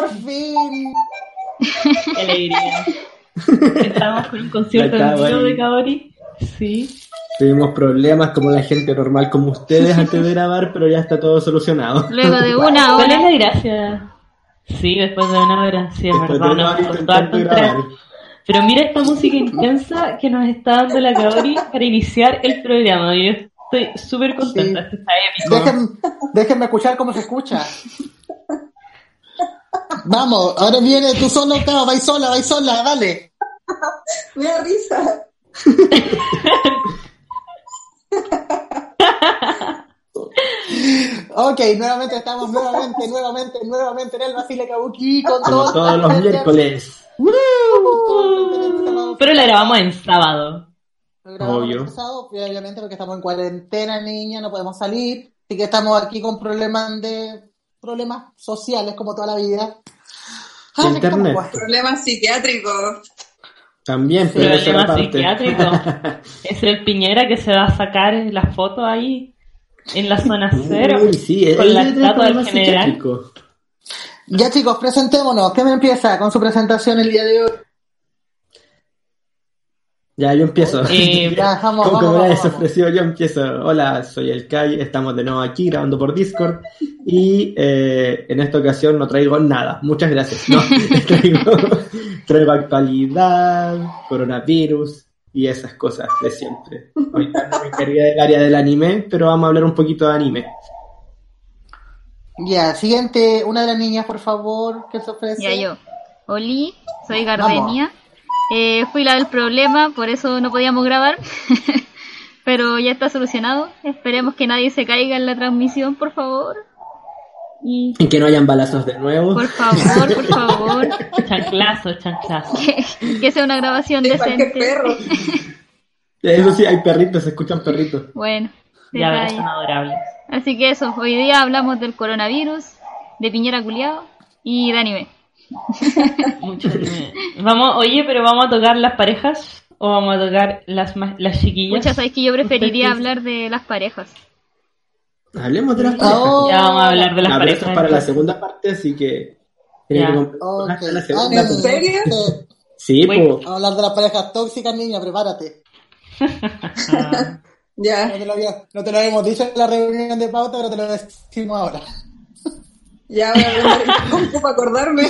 por fin. Qué alegría. Estamos con un concierto La en vivo de Kaori. Sí. Tuvimos problemas como la gente normal como ustedes antes de grabar, pero ya está todo solucionado. Luego de una ¿Cuál es hora. la gracia? Sí, después de una hora, sí, es verdad. hora. Pero mira esta música intensa que nos está dando la Kaori para iniciar el programa. Yo estoy súper contenta. Esto está épico. Déjenme, déjenme escuchar cómo se escucha. Vamos, ahora viene tú solo, Cao, vais sola, vais sola, dale. Me da risa. Ok, nuevamente estamos, nuevamente, nuevamente, nuevamente en el Basile Kabuki con Como todos todos los miércoles. Pero la grabamos en sábado. Obvio. obviamente porque estamos en cuarentena, niña, no podemos salir, así que estamos aquí con problemas de problemas sociales como toda la vida. Que estamos internet. Problemas psiquiátricos. También, pero eso psiquiátrico. Es el Piñera que se va a sacar la foto ahí en la zona cero. Uy, sí, él con la estatua del general. Ya chicos, presentémonos. ¿Quién empieza con su presentación el día de hoy? Ya, yo empiezo. Eh, Ya, vamos, Como, vamos, como vamos, nadie se vamos. ofreció, yo empiezo. Hola, soy el Kai, estamos de nuevo aquí grabando por Discord y eh, en esta ocasión no traigo nada. Muchas gracias. No, traigo, traigo actualidad, coronavirus y esas cosas de siempre. Ahorita no me encargué del área del anime, pero vamos a hablar un poquito de anime. Ya, siguiente, una de las niñas, por favor, que se ofrece. Ya yo. Oli, soy Gardenia. Eh, fui la del problema, por eso no podíamos grabar. Pero ya está solucionado. Esperemos que nadie se caiga en la transmisión, por favor. Y Y que no hayan balazos de nuevo. por favor, por favor, Chanclazo, chanclazo. que, que sea una grabación De cualquier decente. perro. Eso sí, hay perritos, se escuchan perritos. Bueno, Ya verás, son adorables. Así que eso, hoy día hablamos del coronavirus, de Piñera Culiao y de anime. Mucho. Vamos, oye, pero vamos a tocar las parejas o vamos a tocar las las chiquillas. Muchas sabéis que yo preferiría hablar de las parejas. Hablemos de las parejas. oh. Ya vamos a hablar de las Ah, parejas. esto es para la segunda parte, así que. Que comprar Ok. hasta la Ah, segunda, ¿en pues. serio? Sí, pues. Vamos a hablar de las parejas tóxicas, niña, prepárate. Ah, No Ya, te, lo había- no te lo habíamos dicho en la reunión de pauta, pero te lo decimos ahora. Ya voy a compu para acordarme.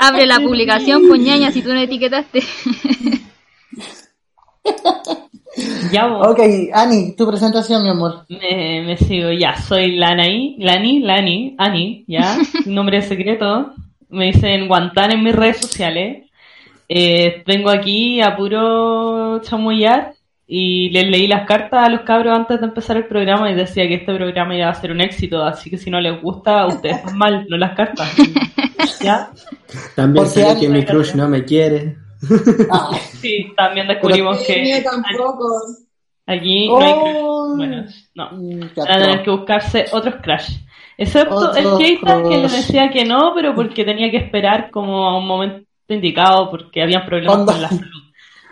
Abre la publicación, pues ñaña, si tú no etiquetaste. ya vos. Ok, Ani, tu presentación, mi amor. Me, me sigo, ya, soy Lani, Lani, Lani, Ani, ya, nombre secreto. Me dicen Guantán en mis redes sociales. Eh, vengo aquí a puro chamullar y les leí las cartas a los cabros antes de empezar el programa y decía que este programa iba a ser un éxito, así que si no les gusta, ustedes están mal, no las cartas. ¿Ya? También sé que mi crush no me quiere. Ah, Sí, también descubrimos que tampoco. aquí no hay crush. Oh. Bueno, no. Van a tener que buscarse otros crash. Excepto el Keita que le crush. decía que no, pero porque tenía que esperar como a un momento indicado porque habían problemas con la salud.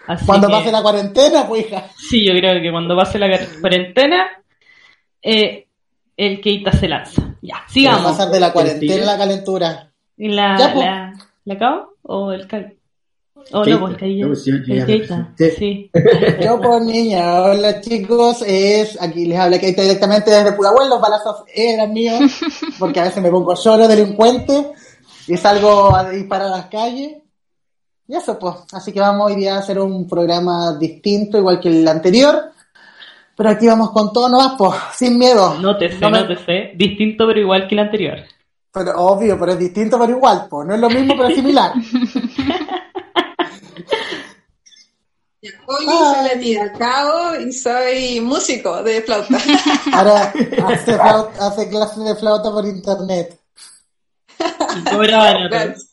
Así Cuando que, pase la cuarentena, pues hija. Sí, yo creo que cuando pase la cuarentena, eh, el Keita se lanza. Ya, Vamos a sigamos. pasar de la cuarentena a la calentura. ¿Y la, Ya, po. la, la Cao o el Kai? O Keita. no, pues el sí, me Keita, presenté. sí. Yo por niña, hola chicos, es aquí les habla Keita directamente desde Pudahuel, los balazos eran míos, porque a veces me pongo solo delincuente y salgo a disparar a las calles. Y eso pues, así que vamos hoy día a hacer un programa distinto, igual que el anterior, pero aquí vamos con todo nomás, pues, sin miedo. No te sé, No me- no te sé. Distinto pero igual que el anterior. Pero obvio, pero es distinto, pero igual, pues, no es lo mismo, pero es similar. Hoy soy la tía Cao y soy músico de flauta. Ahora hace, flauta- hace clases de flauta por internet. Y cobraban otros.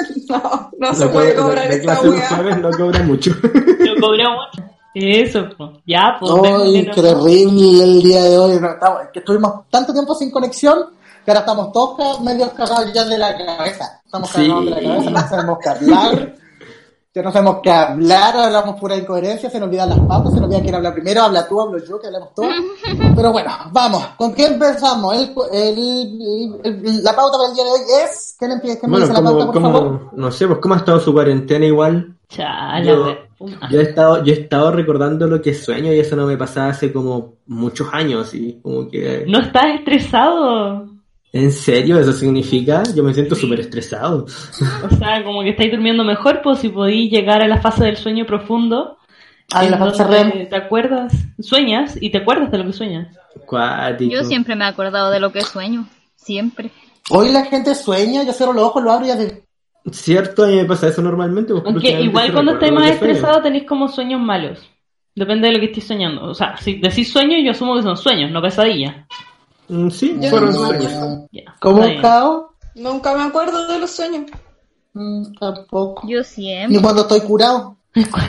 No, no se No puede cobra- cobrar esta clase los jueves no cobra mucho. Lo cobró mucho. Eso, pues. Ya, pues. ¡Ay, démosle qué nomás. terrible el día de hoy! No, estamos- que estuvimos tanto tiempo sin conexión que ahora estamos todos medio cagados ya de la cabeza. Estamos Sí. cagados de la cabeza, no sabemos qué hablar. Ya no sabemos qué hablar, hablamos pura incoherencia, se nos olvidan las pautas, se nos olvida quién habla primero, habla tú, hablo yo, que hablamos todos. Pero bueno, vamos, ¿con qué empezamos? El, el- el- la pauta para el día de hoy es, ¿quién empieza? ¿Quién me Bueno, dice la pauta, como, por favor? como, no sé, pues cómo ha estado su cuarentena igual. Chala, Yo- Ah, Yo he estado, yo he estado recordando lo que sueño y eso no me pasaba hace como muchos años y como que... ¿No estás estresado? ¿En serio eso significa? Yo me siento súper estresado. O sea, como que estáis durmiendo mejor, pues si podéis llegar a la fase del sueño profundo. Ah, en la fase REM. ¿Te acuerdas? Sueñas y te acuerdas de lo que sueñas. Cuático. Yo siempre me he acordado de lo que sueño. Siempre. Hoy la gente sueña, yo cierro los ojos, lo abro y ya de... Cierto, a mí me pasa eso normalmente. pues, Aunque igual cuando estáis más que sueño. estresado tenéis como sueños malos. Depende de lo que estéis soñando. O sea, si decís sueños, yo asumo que son sueños, no pesadillas. Mm, sí, Yo fueron no sueños. ¿Cómo caos? Nunca me acuerdo de los sueños. Mm, tampoco. Yo Ni siempre. cuando estoy curado.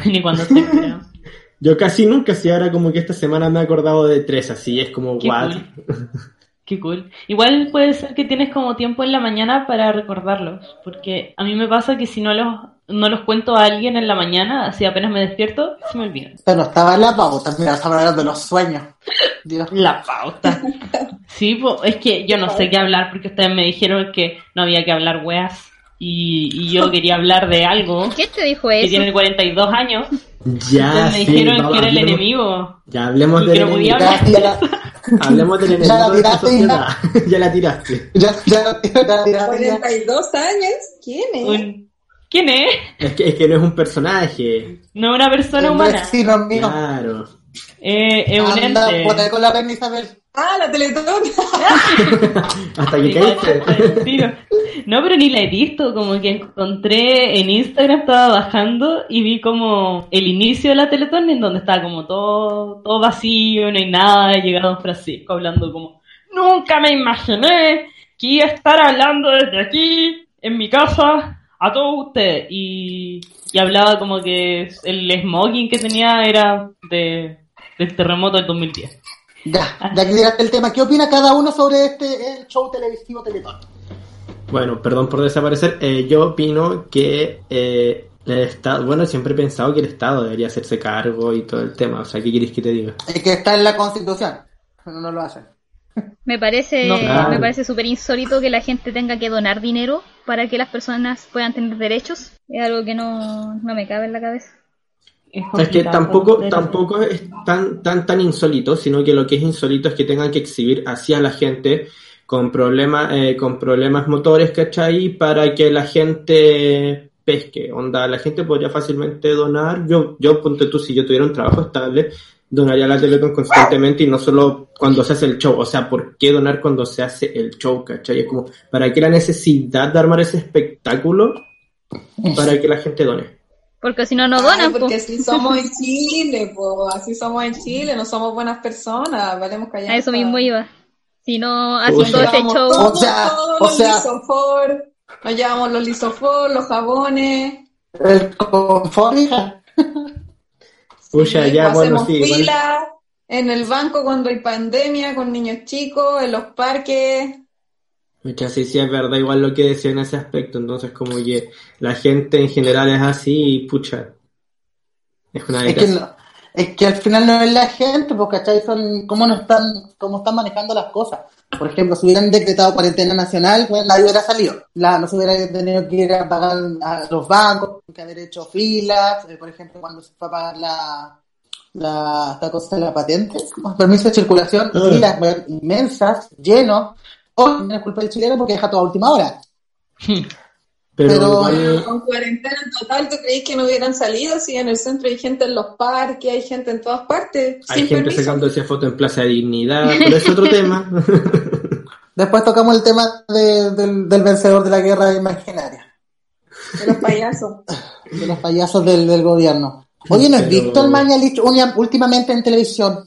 Ni cuando estoy curado. Yo casi nunca, si ahora como que esta semana me he acordado de tres, así es como Qué what. cool. Qué cool. Igual puede ser que tienes como tiempo en la mañana para recordarlos, porque a mí me pasa que si no los, no los cuento a alguien en la mañana, así apenas me despierto, se me olvidan. Pero estaba en la pauta, mira, estaba hablando de los sueños. Dios. La pauta. Sí, po, es que yo no sé qué hablar porque ustedes me dijeron que no había que hablar weas y, y yo quería hablar de algo ¿Quién te dijo que eso? tiene 42 años. Ya, Entonces me sí, dijeron vamos, que era el hablemos- enemigo. Ya hablemos del que enemigo. hablar. Ya, ya, la- Hablemos del enemigo Ya la tiraste, sociedad. ya la tiraste. ya, ya, ya. 42 años. ¿Quién es? Un- ¿Quién es? Es que, es que no es un personaje. No una persona humana. vecino mío. Claro. Eh, es un Anda, ente. por ahí con la reina Isabel. Ah, la Teletón. Hasta que caíste. No, pero ni la he visto, como que encontré en Instagram, estaba bajando y vi como el inicio de la Teletón en donde estaba como todo, todo vacío, no hay nada, y llega Don Francisco hablando como, nunca me imaginé que iba a estar hablando desde aquí, en mi casa, a todos ustedes. Y, y hablaba como que el smoking que tenía era de, del terremoto del 2010. Ya, ya que el tema, ¿qué opina cada uno sobre este el show televisivo Teletón? Bueno, perdón por desaparecer. Eh, yo opino que eh, el Estado, bueno, siempre he pensado que el Estado debería hacerse cargo y todo el tema. O sea, ¿qué quieres que te diga? Es que está en la constitución, pero no lo hacen. Me parece, No, claro. me parece súper insólito que la gente tenga que donar dinero para que las personas puedan tener derechos. Es algo que no, no me cabe en la cabeza. Es, Es que tampoco, tampoco es tan, tan, tan insólito, sino que lo que es insólito es que tengan que exhibir hacia la gente con problemas, eh, con problemas motores, ¿cachai? Para que la gente pesque. Onda, la gente podría fácilmente donar. Yo, yo ponte tú, si yo tuviera un trabajo estable, donaría la Teletón constantemente y no solo cuando se hace el show. O sea, ¿por qué donar cuando se hace el show, cachai? Es como, ¿para qué la necesidad de armar ese espectáculo para que la gente done? Porque si no, no Ay, donan. porque po. así somos en Chile, po. así somos en Chile, no somos buenas personas, valemos callar. A eso mismo iba. Si no, haciendo ese show. O sea, o los sea- lisofor, nos llevamos los lisofor, los jabones, El confort, hija. Pucha, ya, bueno, hacemos sí, en el banco cuando hay pandemia, con niños chicos, en los parques. Muchas sí, sí, es verdad, igual lo que decía en ese aspecto, entonces como que la gente en general es así y pucha, es una Es que, no- es que al final no es la gente, porque ¿cachai? Son cómo, no están, cómo están manejando las cosas. Por ejemplo, si hubieran decretado cuarentena nacional, pues nadie hubiera salido. La, no se hubiera tenido que ir a pagar a los bancos, que haber hecho filas. eh, por ejemplo, cuando se fue a pagar la, la, esta cosa de la patente, con permiso de circulación, Ah. filas inmensas, llenos. O no es culpa del chileno porque deja todo a última hora. Pero, Con cuarentena en total, ¿tú creís que no hubieran salido? Si en el centro hay gente en los parques, hay gente en todas partes, hay gente permiso. sacándose fotos en Plaza de Dignidad, pero es otro tema. Después tocamos el tema de- del, del vencedor de la guerra imaginaria. De los payasos. de los payasos del, del gobierno. Oye, ¿no has Pero- visto el Mañalich últimamente en televisión?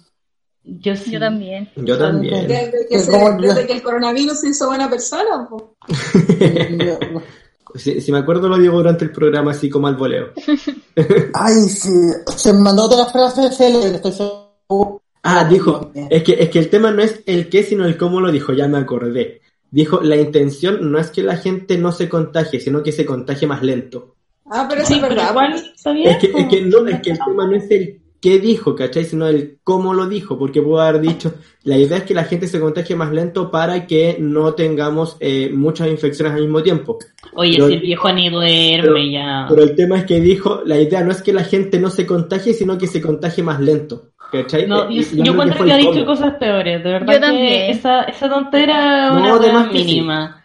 Yo sí. Yo también. Yo también. Desde que, se- desde que el coronavirus se hizo buena persona. Si, si me acuerdo lo digo durante el programa así como al voleo. Ay, sí, se me mandó otra frase célebre, estoy seguro. Ah, dijo, es que, es que el tema no es el qué, sino el cómo lo dijo, ya me acordé. Dijo, la intención no es que la gente no se contagie, sino que se contagie más lento. Ah, pero eso Sí, verdad. igual está bien. Es que, es que, no, es que el tema no es el qué dijo, ¿cachai? Sino el cómo lo dijo, porque pudo haber dicho, la idea es que la gente se contagie más lento para que no tengamos eh, muchas infecciones al mismo tiempo. Oye, Pero- si el viejo ni duerme pero- ya. Pero el tema es que dijo, la idea no es que la gente no se contagie, sino que se contagie más lento, ¿cachai? No, Eh, yo, yo encuentro que ha dicho cómo. cosas peores, de verdad Yo que también. esa, esa tontera es No, una de buena más que sí. mínima.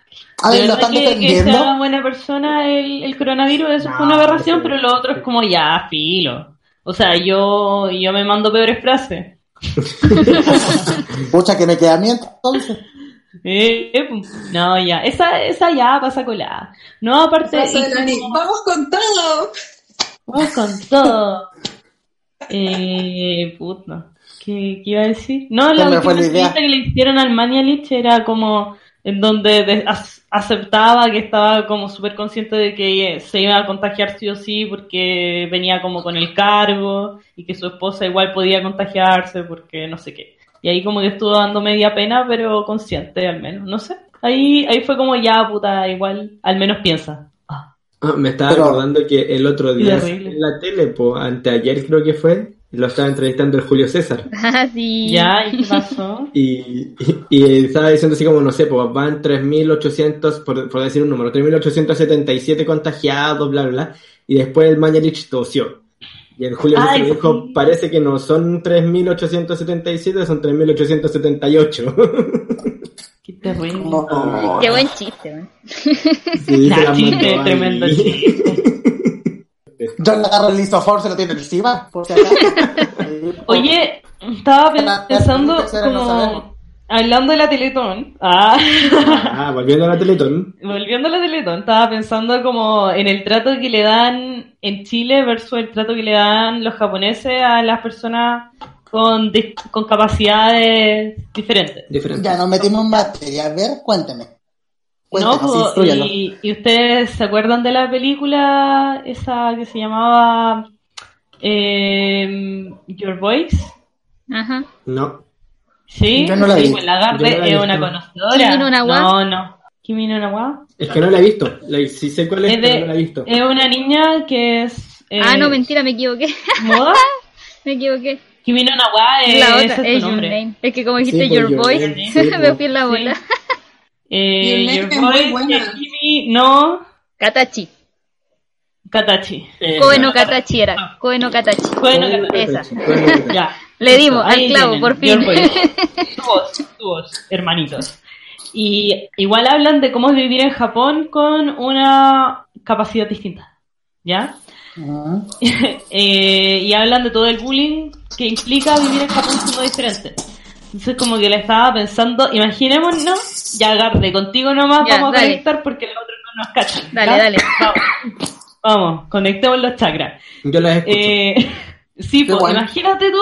A De ver, lo verdad están que, que sea buena persona el, el coronavirus, eso No, fue una aberración, sí. pero lo otro es como ya, filo. O sea, yo, yo me mando peores frases. Pucha, que me queda mí entonces. Eh, eh, no, ya, esa, esa ya pasa colada. No, aparte, y como- Vamos con todo. Vamos con todo. Eh, puta. ¿Qué, qué iba a decir? No, la última entrevista que le hicieron al Mañalich era como en donde de- aceptaba que estaba como súper consciente de que se iba a contagiar sí o sí porque venía como con el cargo y que su esposa igual podía contagiarse porque no sé qué. Y ahí como que estuvo dando media pena, pero consciente al menos, no sé. Ahí, ahí fue como ya, puta, igual, al menos piensa. Ah. Me estaba Pero- acordando que el otro día en la tele, po, anteayer creo que fue, lo estaba entrevistando el Julio César. Ah, sí. ¿Ya? ¿Y qué pasó? Y, y, y estaba diciendo así como, no sé, pues van 3.800, por, por decir un número, 3.877 contagiados, bla, bla, bla. Y después el Mañalich tosió. Y el Julio Ay, César dijo, parece que no son 3.877, son 3.878. Qué terrible. No. Qué buen chiste, man. Sí, Nah, chiste, tremendo chiste. Yo le agarro el lisofor, se lo tiene encima. Por si acaso. Oye, estaba pensando como hablando de la Teletón. Ah, Ah, volviendo a la Teletón. volviendo a la Teletón, estaba pensando como en el trato que le dan en Chile versus el trato que le dan los japoneses a las personas con, con capacidades diferentes. Diferente. Ya nos metimos en materia. A ver, cuénteme. No, instrúyanos. y, y ustedes se acuerdan de la película esa que se llamaba eh, Your Voice? Ajá. No. Sí, Yo no la sí, vi. pues Lagarde no la he es visto. una conocedora. ¿Kimi no na wa? No, no. Kimi no? Es que no la he visto. La- sí sé cuál es, Es, pero de- no la he visto. es una niña que es eh, Ah, no, mentira, me equivoqué. moda. me equivoqué. Kimi no na wa es, la otra, es es su Your nombre. Name. Es que como dijiste Sí, pues, Your Your Voice, sí, me pues. fui en la Sí. Eh, Your es muy buena. Kimi no Katachi. Katachi. Eh, Koe no Katachi era. Koe no Katachi. Koe no Katachi. Esa. Ya. Le dimos Ahí al clavo, tienen, por fin. Tu voz, tu voz, hermanitos. Y igual hablan de cómo es vivir en Japón con una capacidad distinta. ¿Ya? Ah. Eh, y hablan de todo el bullying que implica vivir en Japón siendo diferente. Entonces como que le estaba pensando, imaginémonos, ya Garde, contigo nomás Ya, vamos a conectar porque los otros no nos cachan. Dale, dale. Vamos, vamos, conectemos los chakras. Yo las escucho. Eh, sí, Qué pues imagínate tú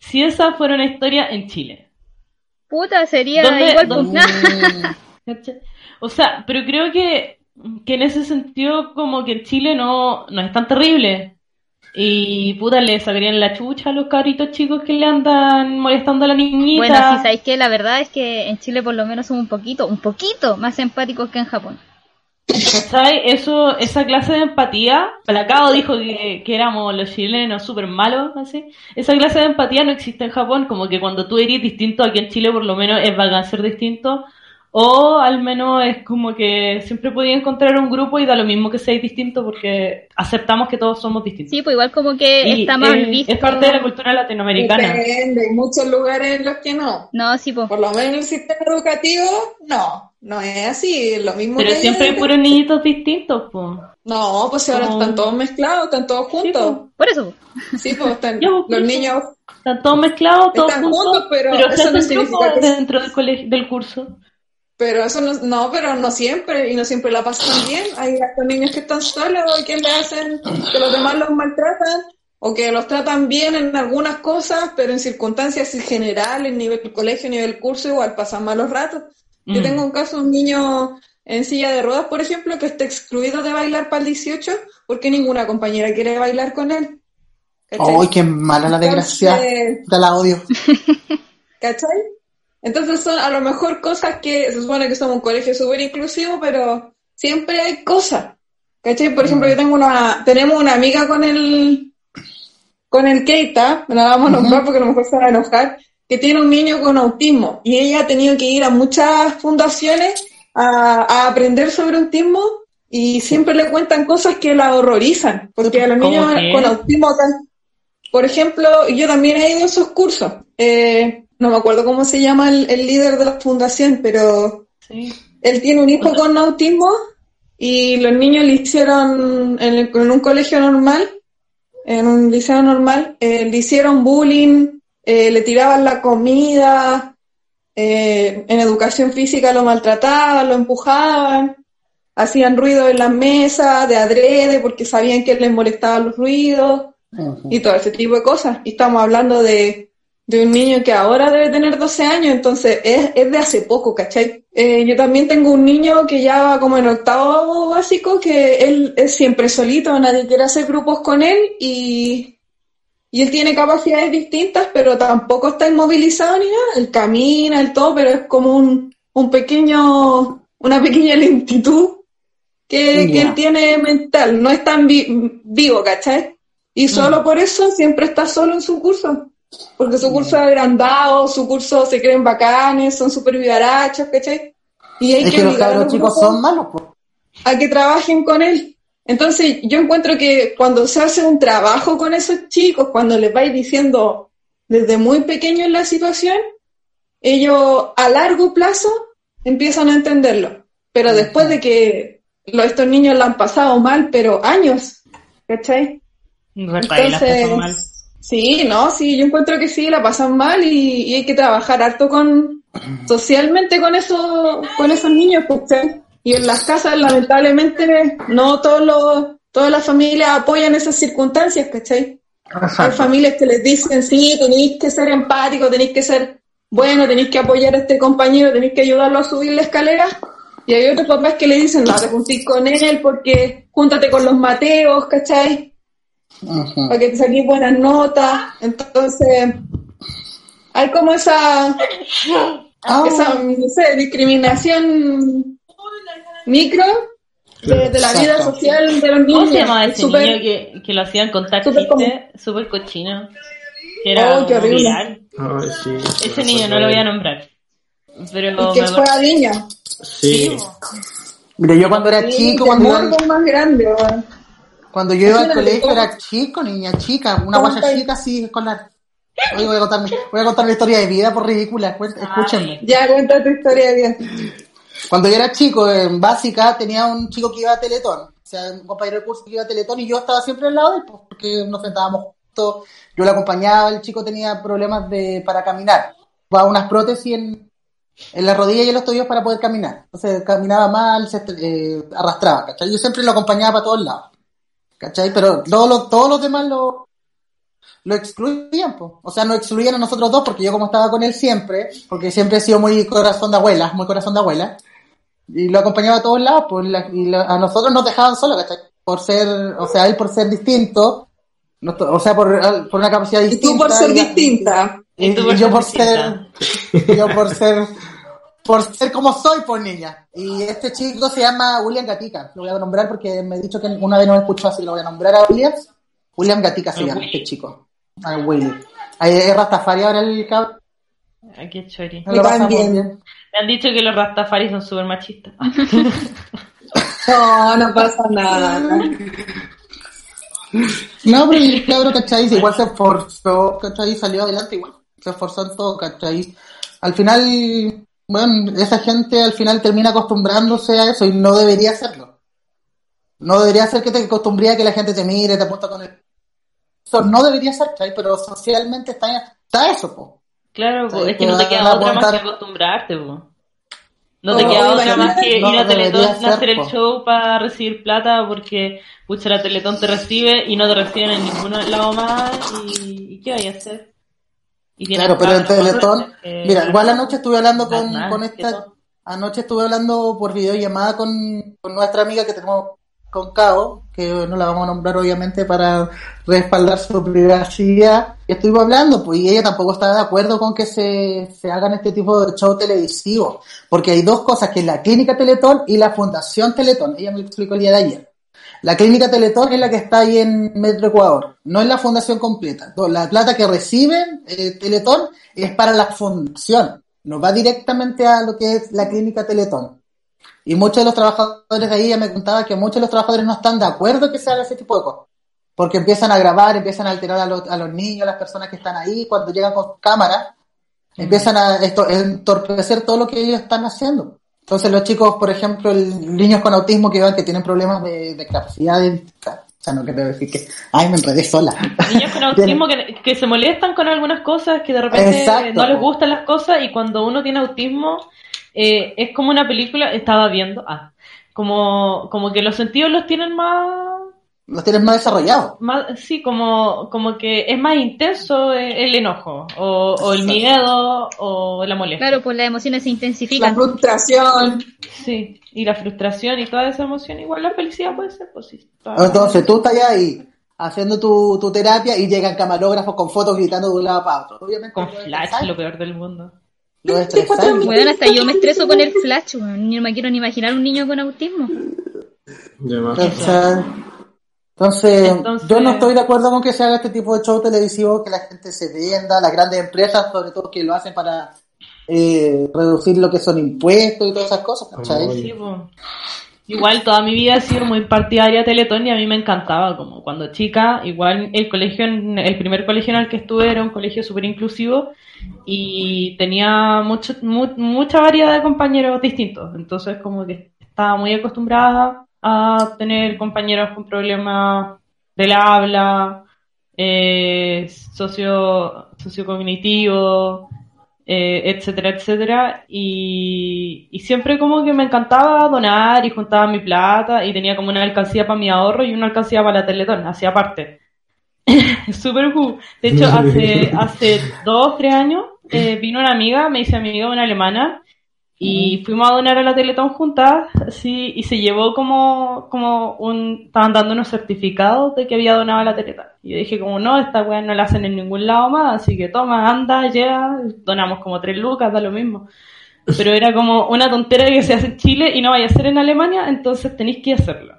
si esa fuera una historia en Chile. Puta, sería ¿Dónde- igual. dónde- pues, ¿Cachai? O sea, pero creo que, que en ese sentido como que en Chile no, no es tan terrible. Y puta, le sacarían la chucha a los cabritos chicos que le andan molestando a la niñita. Bueno, sí, sabéis que la verdad es que en Chile por lo menos somos un poquito, un poquito más empáticos que en Japón. ¿Sabes? Eso, esa clase de empatía, Palacao dijo que, que éramos los chilenos súper malos, así. Esa clase de empatía no existe en Japón, como que cuando tú eres distinto aquí en Chile por lo menos es bacán ser distinto, o al menos es como que siempre podía encontrar un grupo y da lo mismo que seáis distinto porque aceptamos que todos somos distintos. Sí, pues igual como que Y, está mal visto. Es parte de la cultura latinoamericana. Depende, hay muchos lugares en los que no. No, sí, pues. Por lo menos en el sistema educativo, no. No es así, es lo mismo Pero que siempre hay puros niñitos distintos, pues. No, pues ahora Como- están todos mezclados, están todos juntos. Por eso. Sí, pues están, los eso. niños Están todos mezclados, todos Están juntos, juntos, pero se eso no significa que- dentro del, colegio, del curso. Pero eso no, no, pero no siempre, y no siempre la pasan bien. Hay hasta niños que están solos y que le hacen, que los demás los maltratan, o que los tratan bien en algunas cosas, pero en circunstancias generales, nivel colegio, nivel curso, igual pasan malos ratos. Yo Mm. tengo un caso de un niño en silla de ruedas, por ejemplo, que está excluido de bailar para el 18 porque ninguna compañera quiere bailar con él. ¡Ay, qué mala la desgracia! Te la odio. ¿Cachai? Entonces son a lo mejor cosas que se supone que somos un colegio súper inclusivo, pero siempre hay cosas. ¿Cachai? Por ejemplo, yo tengo una, tenemos una amiga con el, con el Keita, me la vamos a nombrar porque a lo mejor se va a enojar, que tiene un niño con autismo y ella ha tenido que ir a muchas fundaciones a, a aprender sobre autismo y siempre le cuentan cosas que la horrorizan, porque a los ¿Cómo niños con autismo por ejemplo, yo también he ido a esos cursos, eh, no me acuerdo cómo se llama el, el líder de la fundación, pero Sí. él tiene un hijo con autismo y los niños le hicieron en, el- en un colegio normal, en un liceo normal, eh, le hicieron bullying, eh, le tiraban la comida, eh, en educación física lo maltrataban, lo empujaban, hacían ruido en las mesas de adrede porque sabían que les molestaban los ruidos y todo ese tipo de cosas. Y estamos hablando de, de un niño que ahora debe tener 12 años, entonces es, es de hace poco, ¿cachai? Eh, yo también tengo un niño que ya va como en octavo básico, que él es siempre solito, nadie quiere hacer grupos con él y, y él tiene capacidades distintas, pero tampoco está inmovilizado ni nada, él camina, el todo, pero es como un, un pequeño, una pequeña lentitud que, que él tiene mental, no es tan vi- vivo, ¿cachai? Y solo por eso siempre está solo en su curso. Porque su curso es agrandado, su curso se creen bacanes, son súper vivarachos, ¿cachai? Y hay Es que, que los cabros chicos son malos, pues. a que trabajen con él. Entonces, yo encuentro que cuando se hace un trabajo con esos chicos, cuando les vais diciendo desde muy pequeños la situación, ellos a largo plazo empiezan a entenderlo. Pero después de que lo- estos niños la han pasado mal, pero años, ¿cachai? Verdad, sí, no, sí, yo encuentro que sí, la pasan mal y, y hay que trabajar harto con socialmente con esos, con esos niños, ¿cachai? Y en las casas, lamentablemente, no todos los, todas las familias apoyan esas circunstancias, ¿cachai? Hay familias que les dicen, sí, tenéis que ser empático, tenéis que ser bueno, tenéis que apoyar a este compañero, tenéis que ayudarlo a subir la escalera. Y hay otros papás que le dicen, no, te juntís con él porque júntate con los Mateos, ¿cachai? Para que te saquís buenas notas. Entonces, hay como esa, Ah. esa no sé, discriminación micro de, de la vida social de los niños. ¿Cómo se llamaba ese Súper- niño que, que lo hacían contar súper? Súper cochino. Que era Oh, qué horrible. Ay, sí, sí, Ese niño no lo voy a nombrar. Pero Y que fue a Viña. Sí, Mira, yo cuando era Sí, chico, cuando morbo más grande. Cuando yo iba al colegio cómo- era chico, niña chica, una ¿Cómo guaya chica así escolar. Hoy voy a contar, mi- voy a contar mi historia de vida por ridícula, escúchenme. Ya cuenta tu historia de vida. Cuando yo era chico, en básica, tenía un chico que iba a Teletón. O sea, un compañero de curso que iba a Teletón y yo estaba siempre al lado de él, pues, porque nos sentábamos juntos. Yo lo acompañaba, el chico tenía problemas de, para caminar. Llevaba unas prótesis en, en la rodilla y en los tobillos para poder caminar. Entonces caminaba mal, se eh, arrastraba, ¿cachai? Yo siempre lo acompañaba para todos lados. ¿Cachai? Pero todos los, todos los demás lo, lo excluían, pues. O sea, nos excluían a nosotros dos porque yo como estaba con él siempre, porque siempre he sido muy corazón de abuela, muy corazón de abuela, y lo acompañaba a todos lados, pues, y la- a nosotros nos dejaban solos, ¿cachai? Por ser, o sea, él por ser distinto, o sea, por, por una capacidad Y distinta. tú por ser y distinta. y, Y y yo por ser, yo por ser, por ser como soy, pues niña. Y este chico se llama William Gatica. Lo voy a nombrar porque me he dicho que una vez no me escuchó así. Lo voy a nombrar a William. William Gatica se llama Willy. este chico. A Willy. Ahí es Rastafari ahora el cabrón. Ay, qué chori. Me han dicho que los Rastafari son súper machistas. No, no pasa nada. No, pero el cabrón, ¿cachai? Igual se esforzó, ¿cachai? Salió adelante igual. Se esforzó en todo, ¿cachai? Al final, bueno, esa gente al final termina acostumbrándose a eso y no debería hacerlo. No debería ser que te acostumbré a que la gente te mire, te apunta con el... Eso no debería ser. Pero socialmente está, está eso, po. Claro, po, es que no te queda otra más que acostumbrarte, po. No No, te queda otra más que no ir a Teletón a hacer el po. show para recibir plata porque, pucha, la Teletón te recibe y no te reciben en ningún lado más y, ¿y ¿qué hay a hacer? Y Claro, pero en Teletón, eh, mira, igual anoche estuve hablando con, con esta, anoche estuve hablando por videollamada con, con nuestra amiga que tenemos con Cabo, que no la vamos a nombrar obviamente para respaldar su privacidad. Estuvimos hablando, pues, y ella tampoco está de acuerdo con que se, se hagan este tipo de show televisivo, porque hay dos cosas, que es la clínica Teletón y la fundación Teletón. Ella me lo explicó el día de ayer. La clínica Teletón es la que está ahí en Metro Ecuador, no es la fundación completa. La plata que reciben eh, Teletón es para la fundación, no va directamente a lo que es la clínica Teletón. Y muchos de los trabajadores de ahí ya me contaba que muchos de los trabajadores no están de acuerdo que se haga ese tipo de cosas. Porque empiezan a grabar, empiezan a alterar a los, a los niños, a las personas que están ahí, cuando llegan con cámara, empiezan a esto, entorpecer todo lo que ellos están haciendo. Entonces los chicos, por ejemplo, el, niños con autismo que van, que tienen problemas de, de capacidad de... O sea, no quiero decir que, ay, me enredé sola. Niños con autismo que, que se molestan con algunas cosas, que de repente Exacto. no les gustan las cosas y cuando uno tiene autismo eh, es como una película, estaba viendo, ah, como, como que los sentidos los tienen más, Los tienes más desarrollados. más sí, como, como que es más intenso el, el enojo o, o el miedo o la molestia. Claro, pues las emociones se La intensifican. frustración. Sí, y la frustración y toda esa emoción, igual la felicidad puede ser, pues sí. Entonces tú estás ahí haciendo tu, tu terapia y llegan camarógrafos con fotos gritando de un lado para otro. Obviamente Con flash, estresáis, lo peor del mundo. lo estresáis. Bueno, hasta yo me estreso con el flash. Ni me quiero ni imaginar un niño con autismo. De más. Entonces, Entonces- yo no estoy de acuerdo con que se haga este tipo de show televisivo, que la gente se venda, las grandes empresas, sobre todo que lo hacen para eh, reducir lo que son impuestos y todas esas cosas. Sí. Igual toda mi vida he sido muy partidaria de Teletón y a mí me encantaba, como cuando chica, igual el colegio, el primer colegio en el que estuve era un colegio súper inclusivo y tenía mucho, mu- mucha variedad de compañeros distintos, entonces como que estaba muy acostumbrada a tener compañeros con problemas del habla, eh, socio, sociocognitivo, eh, etcétera, etcétera. Y, y siempre como que me encantaba donar y juntaba mi plata y tenía como una alcancía para mi ahorro y una alcancía para la Teletón, hacía aparte. Súper cool. De hecho, hace, hace dos, tres años eh, vino una amiga, me hice amiga una alemana y fuimos a donar a la Teletón juntas, sí, y se llevó como, como un, estaban dando unos certificados de que había donado a la Teletón. Y yo dije como, no, esta weá no la hacen en ningún lado más, así que toma, anda, llega, donamos como tres lucas, da lo mismo. Pero era como una tontera que se hace en Chile y no vaya a ser en Alemania, entonces tenéis que hacerlo.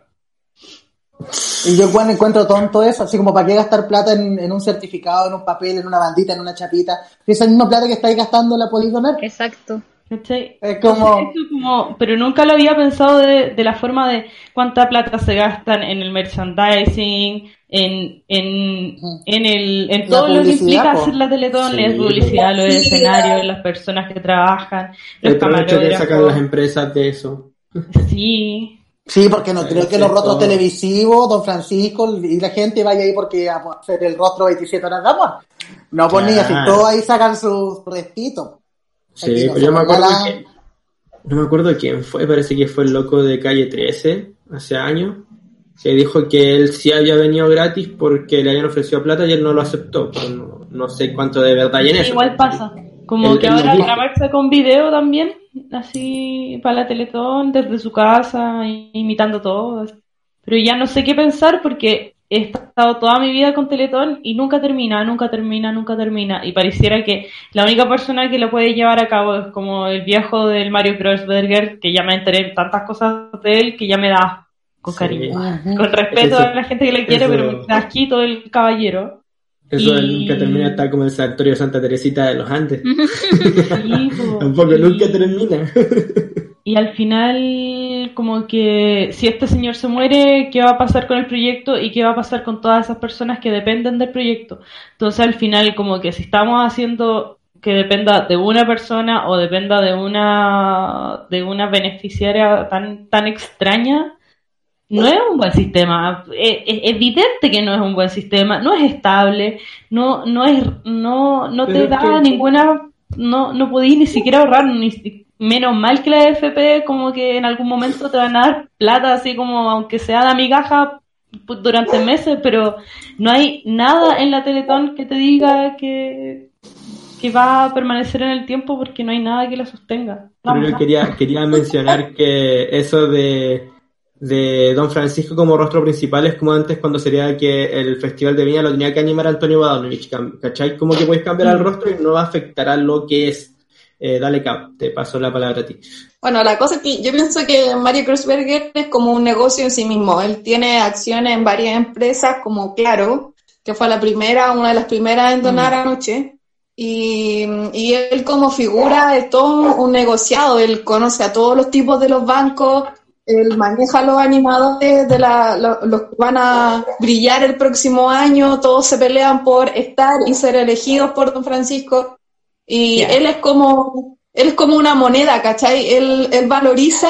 Y yo bueno, encuentro tonto eso, así como para qué gastar plata en, en un certificado, en un papel, en una bandita, en una chapita. Esa misma plata que estáis gastando la podéis donar. Exacto. ¿Cachai? Es como- Entonces, eso como- pero nunca lo había pensado de, de la forma de cuánta plata se gastan en el merchandising, en, en, en, el, en todo lo que implica po. hacer la Teletón, Sí. la publicidad, los escenarios, las personas que trabajan, los El provecho que sacan las camarógrafos. empresas de eso. Sí, Sí, porque no creo que los rostros televisivos, don Francisco y la gente vaya ahí porque a hacer el rostro 27 horas de amor. No, pues ni así, todos ahí sacan sus restitos. Sí, pero yo me acuerdo que. No me acuerdo quién fue, parece que fue el loco de calle 13, hace años, que dijo que él sí había venido gratis porque le habían ofrecido plata y él no lo aceptó. No, no sé cuánto de verdad hay en eso. igual pasa. Como El- que ahora grabarse con video también, así para la Teletón, desde su casa, imitando todo. Pero ya no sé qué pensar porque he estado toda mi vida con Teletón y nunca termina, nunca termina, nunca termina. Y pareciera que la única persona que lo puede llevar a cabo es como el viejo del Mario Kreuzberger, que ya me enteré en tantas cosas de él que ya me da con cariño. Con respeto Eso- a la gente que le quiere, eso- pero me da asquito el caballero. Eso Y- nunca termina está como el santuario Santa Teresita de los Andes. Tampoco Y- nunca termina. Y al final, como que si este señor se muere, ¿qué va a pasar con el proyecto y qué va a pasar con todas esas personas que dependen del proyecto? Entonces, al final, como que si estamos haciendo que dependa de una persona o dependa de una de una beneficiaria tan tan extraña, no es un buen sistema. Es, es evidente que no es un buen sistema, no es estable, no no es no no te Pero da que- ninguna no no podéis ni siquiera ahorrar ni menos mal que la FP como que en algún momento te van a dar plata así como aunque sea de migaja pu- durante meses, pero no hay nada en la Teletón que te diga que que va a permanecer en el tiempo porque no hay nada que la sostenga. Pero yo quería, quería mencionar que eso de, de Don Francisco como rostro principal es como antes cuando sería que el Festival de Viña lo tenía que animar Antonio Badanovich, ¿cachai? Como que puedes cambiar el rostro y no va a afectar a lo que es. Eh, dale, Cap, te paso la palabra a ti. Bueno, la cosa es que yo pienso que Mario Kreuzberger es como un negocio en sí mismo. Él tiene acciones en varias empresas, como Claro, que fue la primera, una de las primeras en donar anoche. Y, y él como figura es todo un negociado. Él conoce a todos los tipos de los bancos, él maneja los animadores de la, lo- los que van a brillar el próximo año, todos se pelean por estar y ser elegidos por Don Francisco. Y él es como, él es como una moneda, ¿cachai? Él, él valoriza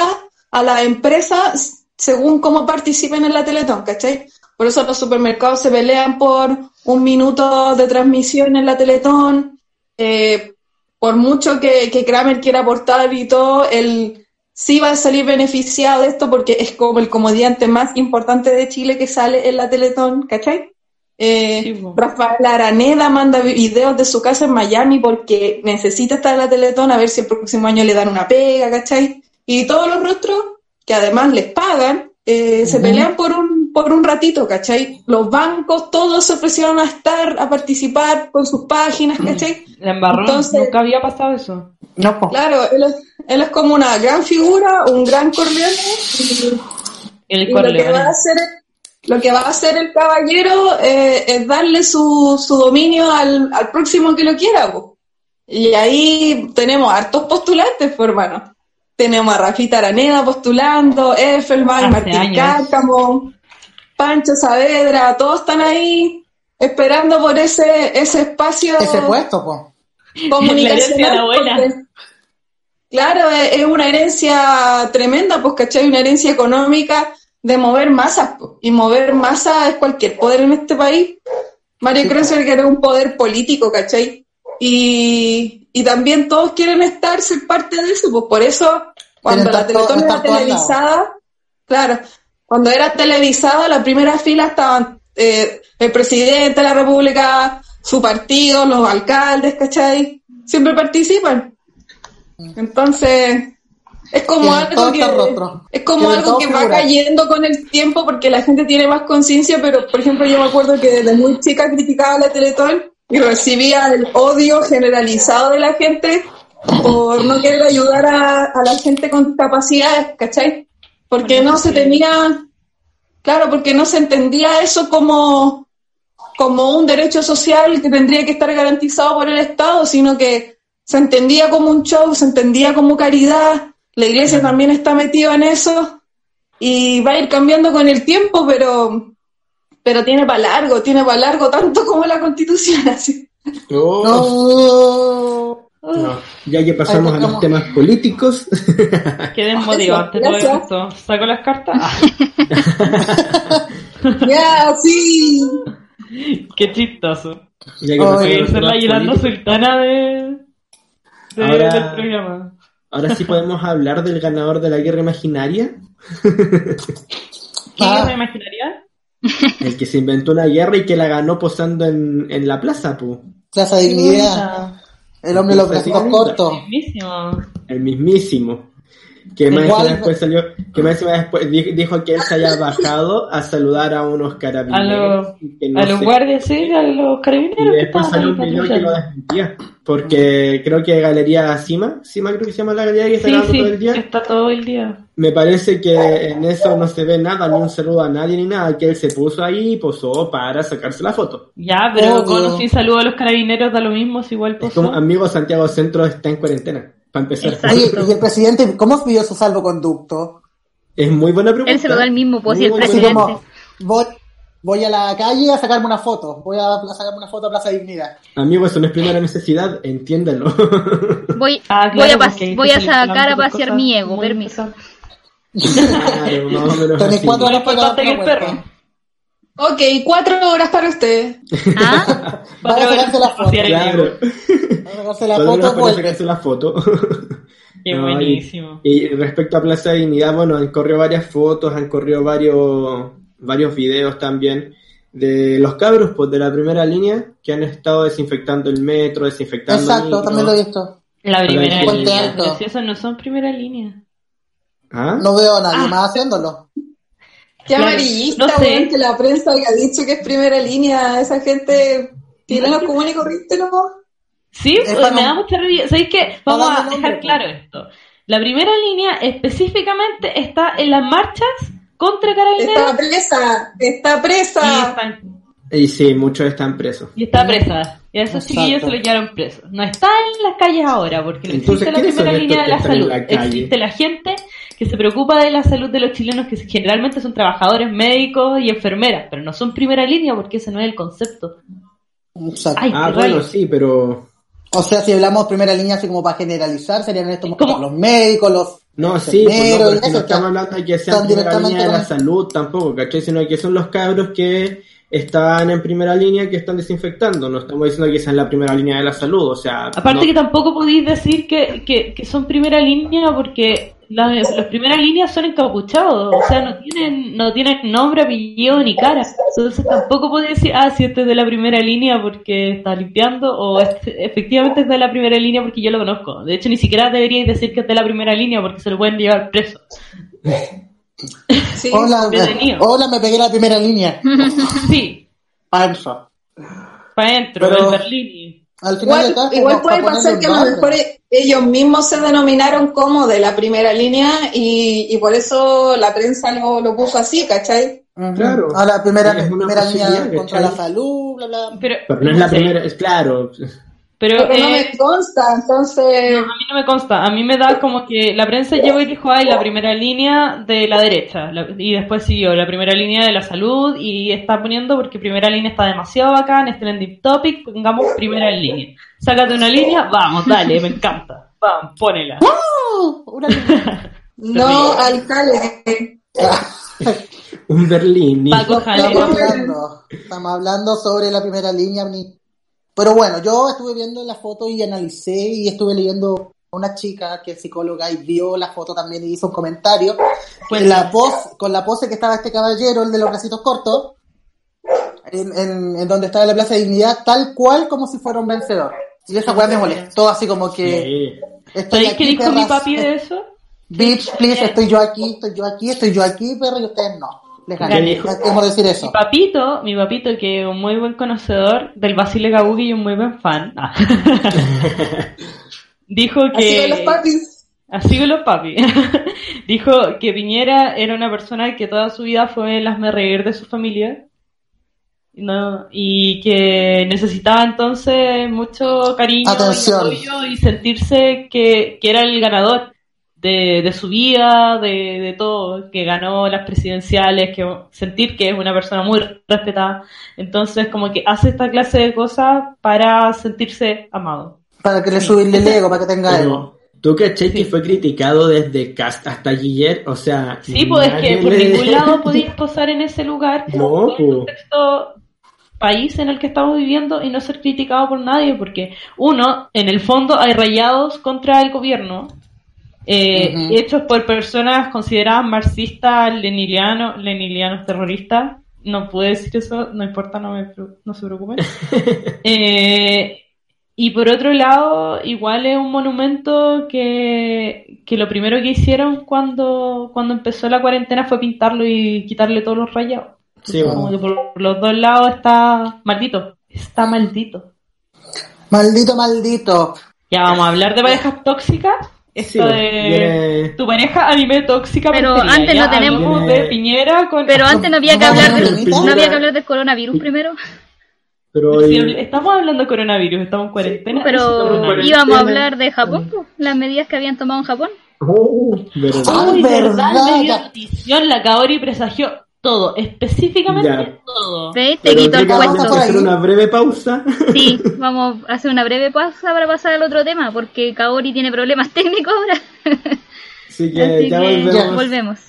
a la empresa según cómo participen en la Teletón, ¿cachai? Por eso los supermercados se pelean por un minuto de transmisión en la Teletón. Eh, por mucho que, que Kramer quiera aportar y todo, él sí va a salir beneficiado de esto porque es como el comediante más importante de Chile que sale en la Teletón, ¿cachai? Eh, Sí. Rafael Araneda manda videos de su casa en Miami porque necesita estar en la Teletón a ver si el próximo año le dan una pega, ¿cachai? Y todos los rostros, que además les pagan, eh, se pelean por un, por un ratito, ¿cachai? Los bancos, todos se ofrecieron a estar, a participar con sus páginas, ¿cachai? La embarró, Entonces- nunca había pasado eso. No, po. Claro, él es, él es como una gran figura, un gran Corleone, y, El y lo que va a Corleone. hacer lo que va a hacer el caballero eh, es darle su, su dominio al, al próximo que lo quiera po. y ahí tenemos hartos postulantes pues, hermano tenemos a Rafita Araneda postulando Effelman, Martín años. Cárcamo Pancho Saavedra todos están ahí esperando por ese ese espacio Ese puesto, po. comunicacional. La Claro, es es una herencia tremenda, pues, ¿cachai? Una herencia económica de mover masas, y mover masas es cualquier poder en este país. Mario Sí, Kreuzberger es un poder político, ¿cachai? Y, y también todos quieren estar, ser parte de eso, pues por eso, cuando la Teletón era televisada, claro, cuando era televisada, la primera fila estaban eh, el presidente de la República, su partido, los alcaldes, ¿cachai? Siempre participan. Entonces, es como algo que rostros. es como algo que va cayendo con el tiempo porque la gente tiene más conciencia, pero por ejemplo yo me acuerdo que desde muy chica criticaba la Teletón y recibía el odio generalizado de la gente por no querer ayudar a, a la gente con discapacidades, ¿cachai? Porque no se tenía, claro, porque no se entendía eso como, como un derecho social que tendría que estar garantizado por el Estado, sino que se entendía como un show, se entendía como caridad, la iglesia también está metida en eso y va a ir cambiando con el tiempo, pero, pero tiene para largo, tiene para largo tanto como la constitución, así. No. No, ya que pasamos a los temas políticos, Qué desmotivante todo esto. ¿Saco las cartas? Ah, Ya, sí. qué chistoso. ya que Ay, pasamos a Voy a los ser la Yolanda Sultana de, de- Ahora- del programa. Ahora sí podemos hablar del ganador de la guerra imaginaria, ¿Qué Ah. guerra imaginaria? el que se inventó una guerra y que la ganó posando en, en la plaza, pu. Plaza de Dignidad. El hombre de los bracitos cortos. Buenísimo. el mismísimo. Que más encima después salió, que más encima después di- dijo que él se haya bajado a saludar a unos A carabineros. y que no a los sé- guardias, sí, a los Y carabineros que después salió un video que lo desmentía. Porque creo que Galería Cima, Cima creo que se llama la galería que está Sí, sí, todo el día. está todo el día. Me parece que en eso no se ve nada, ni un saludo a nadie ni nada, que él se puso ahí y posó para sacarse la foto. Ya, pero Obvio. con o sin saludo a los carabineros da lo mismo, si igual Es posó. como amigo Santiago Centro está en cuarentena, para empezar. Oye, y el presidente, ¿cómo pidió su salvoconducto? Es muy buena pregunta. Él se lo da el mismo, pues, Muy y el Así presidente. como, voy, voy a la calle a sacarme una foto. Voy a, a sacarme una foto a Plaza Dignidad. Amigo, eso no es primera necesidad, entiéndelo. Voy, Ah, voy, a, porque voy a sacar a pasear mi ego, permiso. claro, más o menos Tenés cuatro horas para el perro. Ok, cuatro horas para usted. ¿Ah? Va a sacarse la foto. Claro. a sacarse la foto, sacarse la foto. Qué No, buenísimo. Y respecto a Plaza de Dignidad, bueno, han corrido varias fotos, han corrido varios, varios videos también de los cabros pues, de la primera línea que han estado desinfectando el metro, desinfectando Exacto, también lo he visto. La primera línea. Si esos no son primera línea. ¿Ah? No veo a nadie Ah. más haciéndolo. Qué Claro, amarillista, no sé. que la prensa haya dicho que es primera línea. Esa gente tiene los comunes y corrientes, ¿no? Sí, Es pues, me da mucha rabia. ¿Sabéis qué? Vamos a dejar nombre, claro esto. La primera línea específicamente está en las marchas contra Carabineros Está presa, está y, presa. están- Y sí, muchos están presos. y está presa. Y a esos Exacto. chiquillos se los llevaron presos. No está en las calles ahora, porque no existe la ¿quiénes son primera línea de la que salud. la? Existe la gente que se preocupa de la salud de los chilenos, que generalmente son trabajadores médicos y enfermeras, pero no son primera línea porque ese no es el concepto. Exacto. Ay, Ah, bueno, rayos. sí, pero... O sea, si hablamos primera línea así como para generalizar, serían estos ¿Cómo? los médicos, los No, sí, pues no, pero si estamos que hablando de que sean primera directamente línea de la con- salud tampoco, ¿cachai? Sino que son los cabros que están en primera línea que están desinfectando. No estamos diciendo que sean la primera línea de la salud, o sea... Aparte no- que tampoco podéis decir que, que, que son primera línea porque las, las primeras líneas son encapuchados, o sea, no tienen, no tienen nombre, apellido ni cara. Entonces tampoco podéis decir, ah, si este es de la primera línea porque está limpiando, o este, efectivamente es de la primera línea porque yo lo conozco. De hecho, ni siquiera deberíais decir que es de la primera línea porque se lo pueden llevar preso. Sí. Hola, detenido. hola, me pegué la primera línea. Sí, para adentro, Pero- el Berlini. Al final Igual, de igual puede pasar que a lo mejor ellos mismos se denominaron como de la primera línea y, y por eso la prensa lo, lo puso así, ¿cachai? Claro. A la primera, primera línea contra ¿cachai? la salud, bla, bla. Pero, Pero no es la primera, es claro. Pero, Pero no eh, me consta, entonces... No, a mí no me consta. A mí me da como que la prensa llegó y dijo, ay, la primera línea de la derecha. La- y después siguió la primera línea de la salud y está poniendo porque primera línea está demasiado bacán, es trending topic, pongamos primera línea. Sácate una línea, vamos, dale, me encanta. Vamos, ponela. ¡Uh! Una línea. No, alcalde. Un Berlín. Paco Estamos hablando, estamos hablando sobre la primera línea. ni- Pero bueno, yo estuve viendo la foto y analicé y estuve leyendo a una chica que es psicóloga y vio la foto también y hizo un comentario. Pues- la pos- con la pose que estaba este caballero, el de los bracitos cortos, en, en- en donde estaba la Plaza de Dignidad, tal cual como si fuera un vencedor. Y esa weá me molestó, así como que Sí. estoy ¿Sabéis qué aquí, dijo mi perras. papi de eso? Bitch, please, estoy yo aquí, estoy yo aquí, estoy yo aquí, perro, y ustedes no. Les gané. Decir eso. Mi papito, mi papito, que es un muy buen conocedor del Basile Gabugi y un muy buen fan, ah. dijo que... Así los papis. Así que los papi. Dijo que Piñera era una persona que toda su vida fue el hazme reír de su familia. No, y que necesitaba entonces mucho cariño Atención. y apoyo y sentirse que, que era el ganador de, de su vida, de, de todo, que ganó las presidenciales, que sentir que es una persona muy respetada. Entonces como que hace esta clase de cosas para sentirse amado. Para que le subirle el ego, para que tenga ego. Pero, ¿Tú caché Sí. que fue criticado desde Cast hasta Guillet? O sea... Sí, pues es que por le- ningún lado podías posar en ese lugar, No, en el pues. contexto país en el que estamos viviendo y no ser criticado por nadie, porque uno, en el fondo hay rayados contra el gobierno, eh, hechos por personas consideradas marxistas, lenilianos, lenilianos terroristas. No puedo decir eso, no importa, no, me, no se preocupen. Eh, y por otro lado, igual es un monumento que, que lo primero que hicieron cuando, cuando empezó la cuarentena fue pintarlo y quitarle todos los rayados. Sí, Como que por los dos lados está maldito. Está maldito. Maldito, maldito. Ya vamos a hablar de parejas tóxicas. Esto Sí, bueno, de viene- tu pareja anime tóxica. Pero preferida. antes no tenemos- hablamos Viene- de Piñera con. Pero antes no había que hablar del, no, había que hablar del coronavirus primero. Pero Sí, hoy- estamos hablando de coronavirus, estamos en cuarentena. Pero cuarentena. íbamos a hablar de Japón, po, las medidas que habían tomado en Japón. Oh, verdad. Ah, Uy, verdad, verdad, la Kaori presagió todo, específicamente Ya. todo. ¿Veis? Te Pero quito el que vamos puesto. a puesto. hacer una breve pausa. Sí, vamos a hacer una breve pausa para pasar al otro tema, porque Kaori tiene problemas técnicos ahora. Así que Así ya que volvemos. volvemos.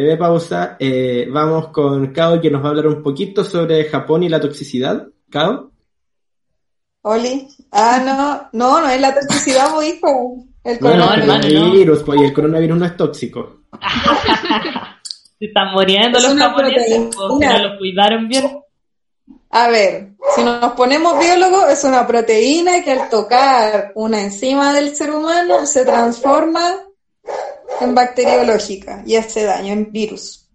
Breve pausa, eh, vamos con Kao que nos va a hablar un poquito sobre Japón y la toxicidad. Kao. Oli. Ah, no, no, no es la toxicidad, pues, hijo. El Bueno, No, el hermano, no. virus, pues, y el coronavirus no es tóxico. Se están muriendo Es los japoneses, proteína. pues, no los cuidaron bien. A ver, si nos ponemos biólogos, es una proteína que al tocar una enzima del ser humano se transforma en bacteriológica y hace daño en virus.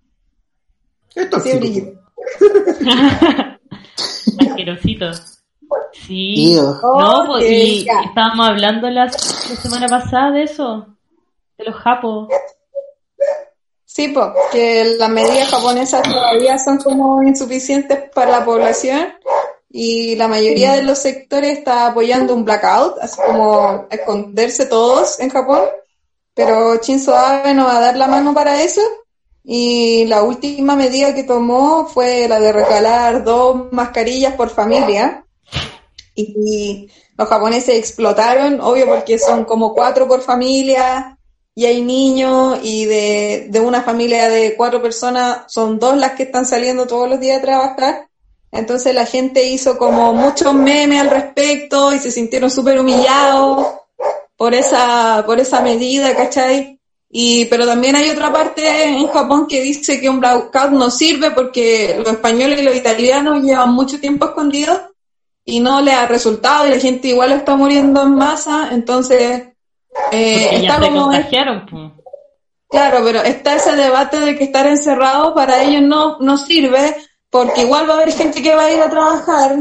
Es Sí, brillo. Asquerosito. Sí. No, pues, y estábamos hablando la, la semana pasada de eso, de los japos. Sí, pues, que las medidas japonesas todavía son como insuficientes para la población y la mayoría de los sectores está apoyando un blackout, así como esconderse todos en Japón, pero Shinzo Abe no va a dar la mano para eso. Y la última medida que tomó fue la de regalar dos mascarillas por familia. Y los japoneses explotaron, obvio porque son como cuatro por familia y hay niños y de, de una familia de cuatro personas son dos las que están saliendo todos los días a trabajar. Entonces la gente hizo como muchos memes al respecto y se sintieron súper humillados por esa, por esa medida, ¿cachai? Y, pero también hay otra parte en Japón que dice que un blackout no sirve porque los españoles y los italianos llevan mucho tiempo escondidos y no le ha resultado y la gente igual está muriendo en masa, entonces eh, está como. Claro, pero está ese debate de que estar encerrado para ellos no, no sirve, porque igual va a haber gente que va a ir a trabajar,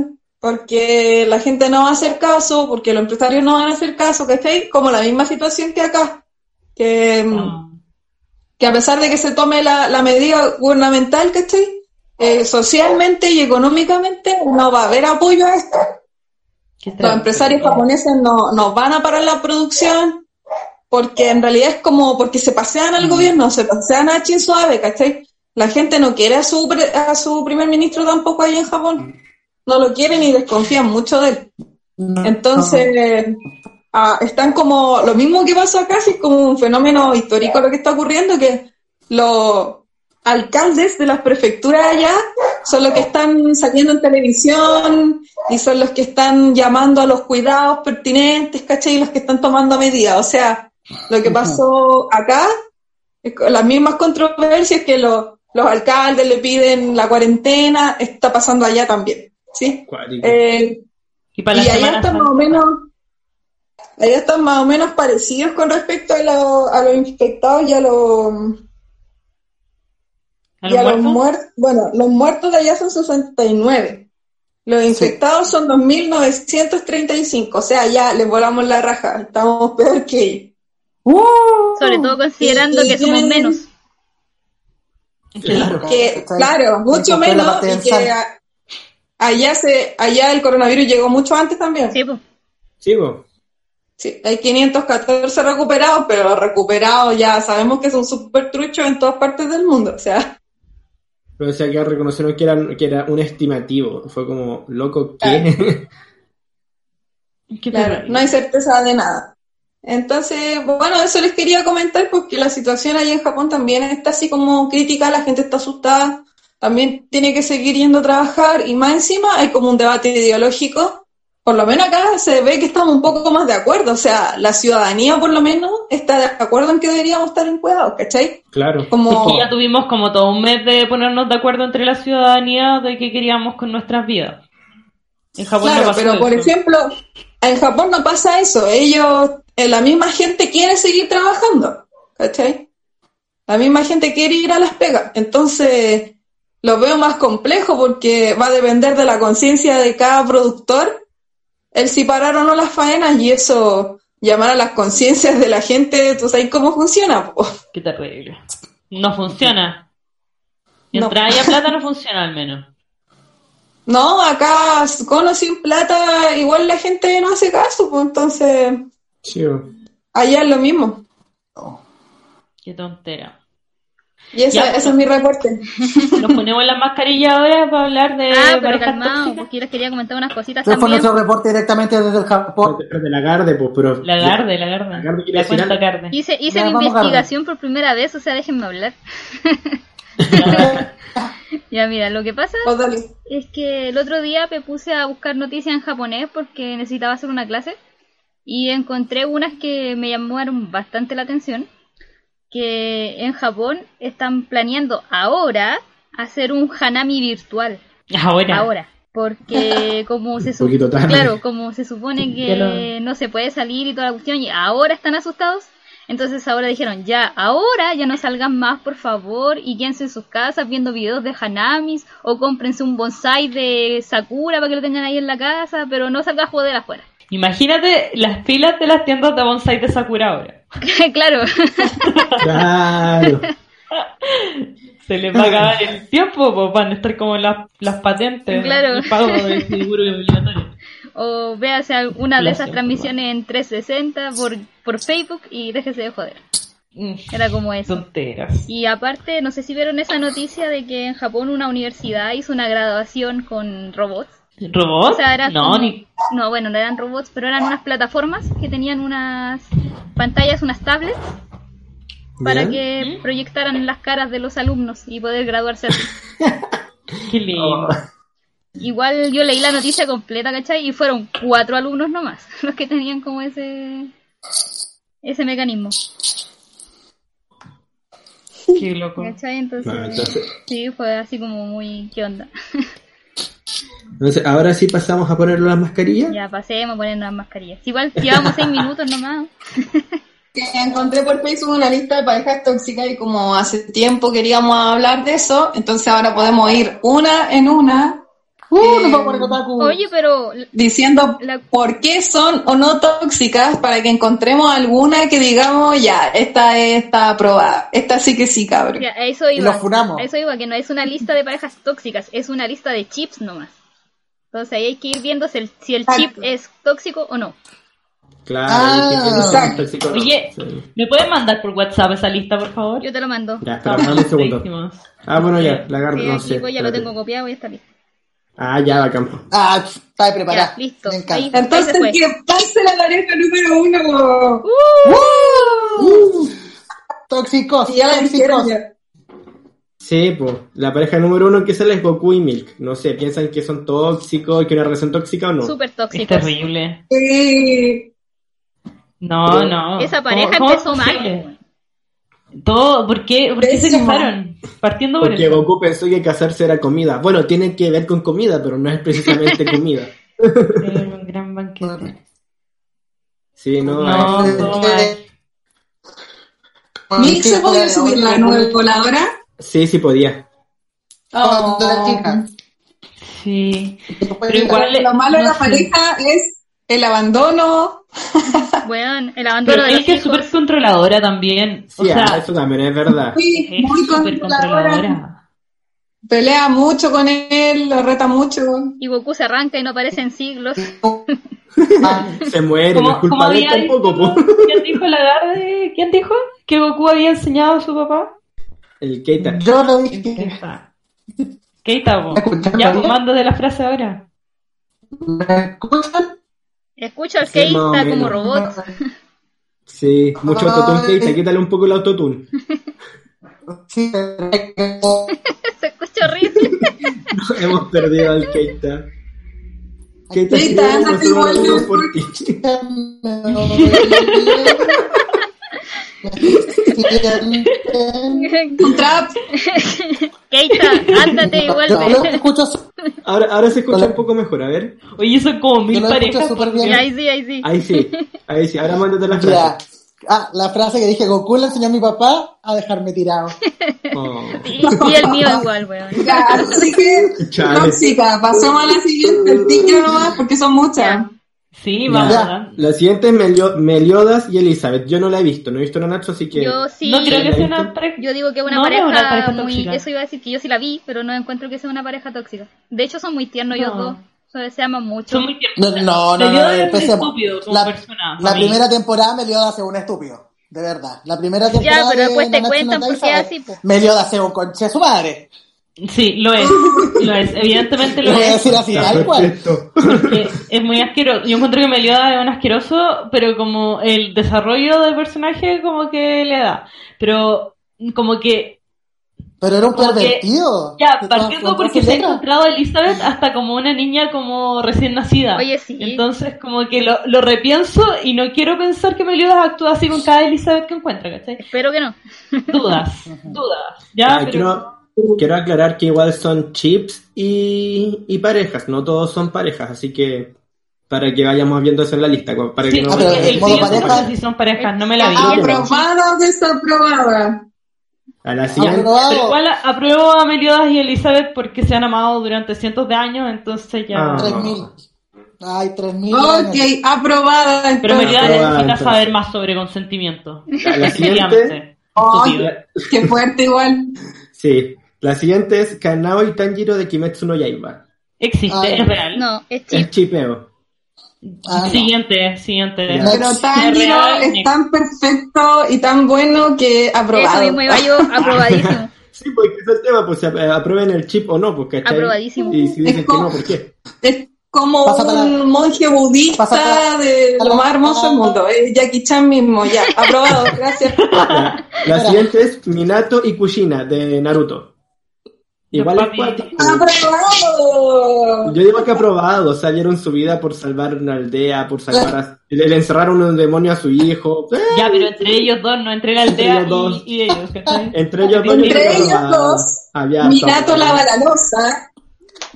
porque la gente no va a hacer caso, porque los empresarios no van a hacer caso, ¿cachai? Como la misma situación que acá, que, mm, Ah. que a pesar de que se tome la, la medida gubernamental, ¿cachai? Eh, socialmente y económicamente no va a haber apoyo a esto. Los empresarios japoneses no, no van a parar la producción porque en realidad es como porque se pasean al gobierno, se pasean a Shinzo Abe, ¿cachai? La gente no quiere a su, a su primer ministro tampoco ahí en Japón. No lo quieren y desconfían mucho de él. Entonces, ah, están como, lo mismo que pasó acá, es como un fenómeno histórico lo que está ocurriendo, que los alcaldes de las prefecturas allá son los que están saliendo en televisión y son los que están llamando a los cuidados pertinentes, ¿cachai? Y los que están tomando medidas. O sea, lo que pasó acá, es con las mismas controversias que los, los alcaldes le piden la cuarentena, está pasando allá también, ¿sí? Eh, Y para y allá están más o menos, allá están más o menos parecidos con respecto a, lo- a los infectados y a los, ¿A y a los muertos? muertos, bueno, los muertos de allá son 69. Los infectados son 2.935. O sea, ya les volamos la raja. Estamos peor que ellos. Sobre todo considerando Y- y que somos tienen- menos. Claro. Que, claro, mucho menos. Y que allá, se, allá el coronavirus llegó mucho antes también. Sí, pues. Sí, po. Sí, hay 514 recuperados, pero los recuperados ya sabemos que son súper truchos en todas partes del mundo. O sea, Pero decía que reconocieron que era, que era un estimativo. Fue como, loco, ¿qué? Claro, terrible. no hay certeza de nada. Entonces, bueno, eso les quería comentar porque la situación allá en Japón también está así como crítica, la gente está asustada, también tiene que seguir yendo a trabajar y más encima hay como un debate ideológico. Por lo menos acá se ve que estamos un poco más de acuerdo, o sea, la ciudadanía por lo menos está de acuerdo en que deberíamos estar en cuidados, ¿cachai? claro. Como... Y ya tuvimos como todo un mes de ponernos de acuerdo entre la ciudadanía de qué queríamos con nuestras vidas. En Japón no Claro, pasó pero por ejemplo, en Japón no pasa eso. Ellos, eh, la misma gente quiere seguir trabajando, ¿cachai? La misma gente quiere ir a las pegas. Entonces, lo veo más complejo porque va a depender de la conciencia de cada productor el si parar o no las faenas y eso llamar a las conciencias de la gente, ¿tú sabes cómo funciona? po? Qué terrible. No funciona. No. Mientras haya plata no funciona al menos. No, acá con o sin plata igual la gente no hace caso, pues entonces Sí, allá es lo mismo. Qué tontera. Y esa, Ya, pues. ese es mi reporte. Nos ponemos las mascarillas ahora para hablar de Ah, pero calmado, porque yo les quería comentar unas cositas Ese fue nuestro reporte directamente desde el Japón. Pero de la Garde, pues, pero. La garde, la garde. La Garde quiere La decir algo. Hice, hice Ya, mi investigación por primera vez, o sea, déjenme hablar. ya, mira, lo que pasa Pues dale. es que el otro día me puse a buscar noticias en japonés porque necesitaba hacer una clase y encontré unas que me llamaron bastante la atención que en Japón están planeando ahora hacer un hanami virtual Ahora. ahora porque como se Un poquito su- tarde. claro como se supone que lo- no se puede salir y toda la cuestión y ahora están asustados entonces ahora dijeron ya ahora ya no salgan más por favor y quédense en sus casas viendo videos de hanamis o cómprense un bonsai de sakura para que lo tengan ahí en la casa pero no salga a joder afuera Imagínate las filas de las tiendas de bonsai de Sakura ahora. claro Claro. Se les va a acabar el tiempo, pues van a estar como las, las patentes. Claro. El pago de seguro obligatorio. o véase alguna de esas transmisiones en 360 por, por Facebook y déjese de joder Mm, era como eso Tonteras. Y aparte, no sé si vieron esa noticia de que en Japón una universidad hizo una graduación con robots. ¿Robot? O sea, era no, como- ni. No, bueno, no eran robots, pero eran unas plataformas que tenían unas pantallas, unas tablets, para que proyectaran las caras de los alumnos y poder graduarse así. Qué lindo. Oh, Igual yo leí la noticia completa, ¿cachai? Y fueron cuatro alumnos nomás los que tenían como ese ese mecanismo, Qué loco. ¿cachai? Entonces- sí, fue así como muy, ¿qué onda? Entonces, ahora sí pasamos a poner las mascarillas. Ya pasemos a poner unas mascarillas. Igual llevamos seis minutos nomás. Que Encontré por Facebook una lista de parejas tóxicas y como hace tiempo queríamos hablar de eso, entonces ahora podemos ir una en una Uh, Eh, otaku. Oye, pero diciendo La- por qué son o no tóxicas para que encontremos alguna que digamos, ya, esta está aprobada, esta sí que sí, cabrón. ya, eso Y iba. los funamos. A eso iba, que no es una lista de parejas tóxicas, es una lista de chips nomás. Entonces ahí hay que ir viendo si el, si el chip es tóxico o no. Claro, Ah, y que. Oye, Sí. ¿me pueden mandar por WhatsApp esa lista, por favor? Yo te lo mando. Ya, espera, dame un segundo. Ah, bueno, ya, la Garde, Sí, no sé. ya lo tengo copiado y está listo. Ah, ya, bacán. Ah, pf, está preparada. Ya, listo. Me encanta. Ahí- Entonces, Ahí que pase la pareja número uno. Uh, tóxicos, Y ya la dijeron tóxicos. ya. Sí, pues, la pareja número uno que sale es Goku y Milk. No sé, ¿piensan que son tóxicos, que una relación tóxica o no? Súper Es tóxicos. terrible. Sí. No, Pero- no. Esa ¿Cómo- pareja cómo empezó es mal. posible? Todo, ¿por qué, ¿por qué se casaron? Partiendo por Porque eso. Goku pensó que casarse era comida. Bueno, tiene que ver con comida, pero no es precisamente comida. Era un gran banquete. Sí, no, No, es-. ¿Milk se podía subir la nueva voladora? Sí, sí podía. era Oh. chica. Sí. Pero igual- Lo malo de no la sé. pareja es el abandono. Weón, el abandono Pero de es que es súper controladora también. Sí, o ah, sea, eso también es verdad. Sí, es muy súper controladora. controladora. Pelea mucho con él, lo reta mucho. Y Goku se arranca y no aparece en siglos. Ah, Se muere, no es culpa de él tampoco. ¿quién dijo la garde? ¿Quién dijo? Que Goku había enseñado a su papá. El Keita. Yo lo dije. Keita. Keita. ¿Me escuchas Ya, bien? pues mando de la frase ahora. ¿Me escuchan? Escucho al Sí, Keita como menos. robot. Sí, mucho autotune Keita, quítale un poco el autotune. Sí, Se escucha horrible. Hemos perdido al Keita. Keita, Keita, sí, vamos a ándate hacer una igual, reunión ¿no? por ti. Un trap. Keita, ándate y vuelve. escucho, Ahora, ahora se escucha Hola. un poco mejor, a ver. Oye, son como mil parejas. bien. ahí sí, ahí sí. Ahí sí, ahí sí, ahora mándate la Ya. frase. Ah, la frase que dije, Goku le enseñó a mi papá a dejarme tirado. Oh, Y, y el mío igual, weón. Ya, así que Chale. tóxica. Pasamos a la siguiente. El tigre nomás, porque son muchas. Ya. Sí, Ya. vamos. Ya. ¿verdad? La siguiente es Melio- Meliodas y Elizabeth. Yo no la he visto, no he visto a Nacho, así que. Yo sí. No creo que sea ¿La una pareja. Yo digo que es una No, no es pareja, una pareja muy... tóxica. Eso iba a decir que yo sí la vi, pero no encuentro que sea una pareja tóxica. De hecho, son muy tiernos ellos dos. Se aman mucho. Son muy No, tiernos. no, no, no, Meliodas no, es estúpido como La, persona. la primera temporada Meliodas hace un estúpido. De verdad. La primera temporada. pero de después te Nanatsu no cuentan por qué es así, po. Meliodas hace un conche de su madre. Sí, lo es. Lo es. Evidentemente Lo lo voy a es. decir tal cual. Porque es muy asqueroso. Yo encuentro que Meliodas es un asqueroso, pero como el desarrollo del personaje como que le da. Pero como que Pero era un Como que- pervertido. ya, partiendo porque se ha encontrado a Elizabeth hasta como una niña como recién nacida. Oye, sí. Entonces como que lo, lo repienso y no quiero pensar que Meliodas actúa así con cada Elizabeth que encuentra, ¿cachai? Espero que no. Dudas, dudas. Ya, Ah, pero... quiero aclarar que igual son chips y, y parejas, no todos son parejas, así que para que vayamos viendo eso en la lista. Para Sí, que no Ah, pero el modo pareja- si son parejas, no me la vi. Aprobada o desaprobada. a la siguiente. Pero igual apruebo a Meliodas y Elizabeth porque se han amado durante cientos de años, entonces ya... Ah. 3000. Ay, 3000. Ok, años. aprobada. Pero entonces. Meliodas Aprobada, necesita entonces. saber más sobre consentimiento. A la siguiente. Ay, qué fuerte igual. sí, la siguiente es Kanao y Tanjiro de Kimetsu no Yaiba. Existe, Ay. es real. No, es Es chip. chipeo. Ah, no. Siguiente, siguiente. Ya. Pero Es Tanjiro es tan perfecto y tan bueno que Eso aprobado. mismo iba yo, aprobadísimo. Sí, porque ese es el tema, pues se ap- aprueben el chip o no, pues ¿cachai? Aprobadísimo. Y si dicen Es que como- no, ¿por qué? Es como un monje budista de lo más hermoso del mundo. Es Jackie Chan mismo, ya. Aprobado, gracias. La, la siguiente es Minato y Kushina de Naruto. Igual es cuático. ¡Aprobado! Yo digo que aprobado, o sea, dieron su vida por salvar una aldea, por salvar a... Le, le encerraron un demonio a su hijo. Eh, Ya, pero entre ellos dos, no entre la Entre aldea ellos dos. y, y ellos, ¿cachai? Entre ellos dos. Entre que ellos aprobado. dos, Había lava la losa,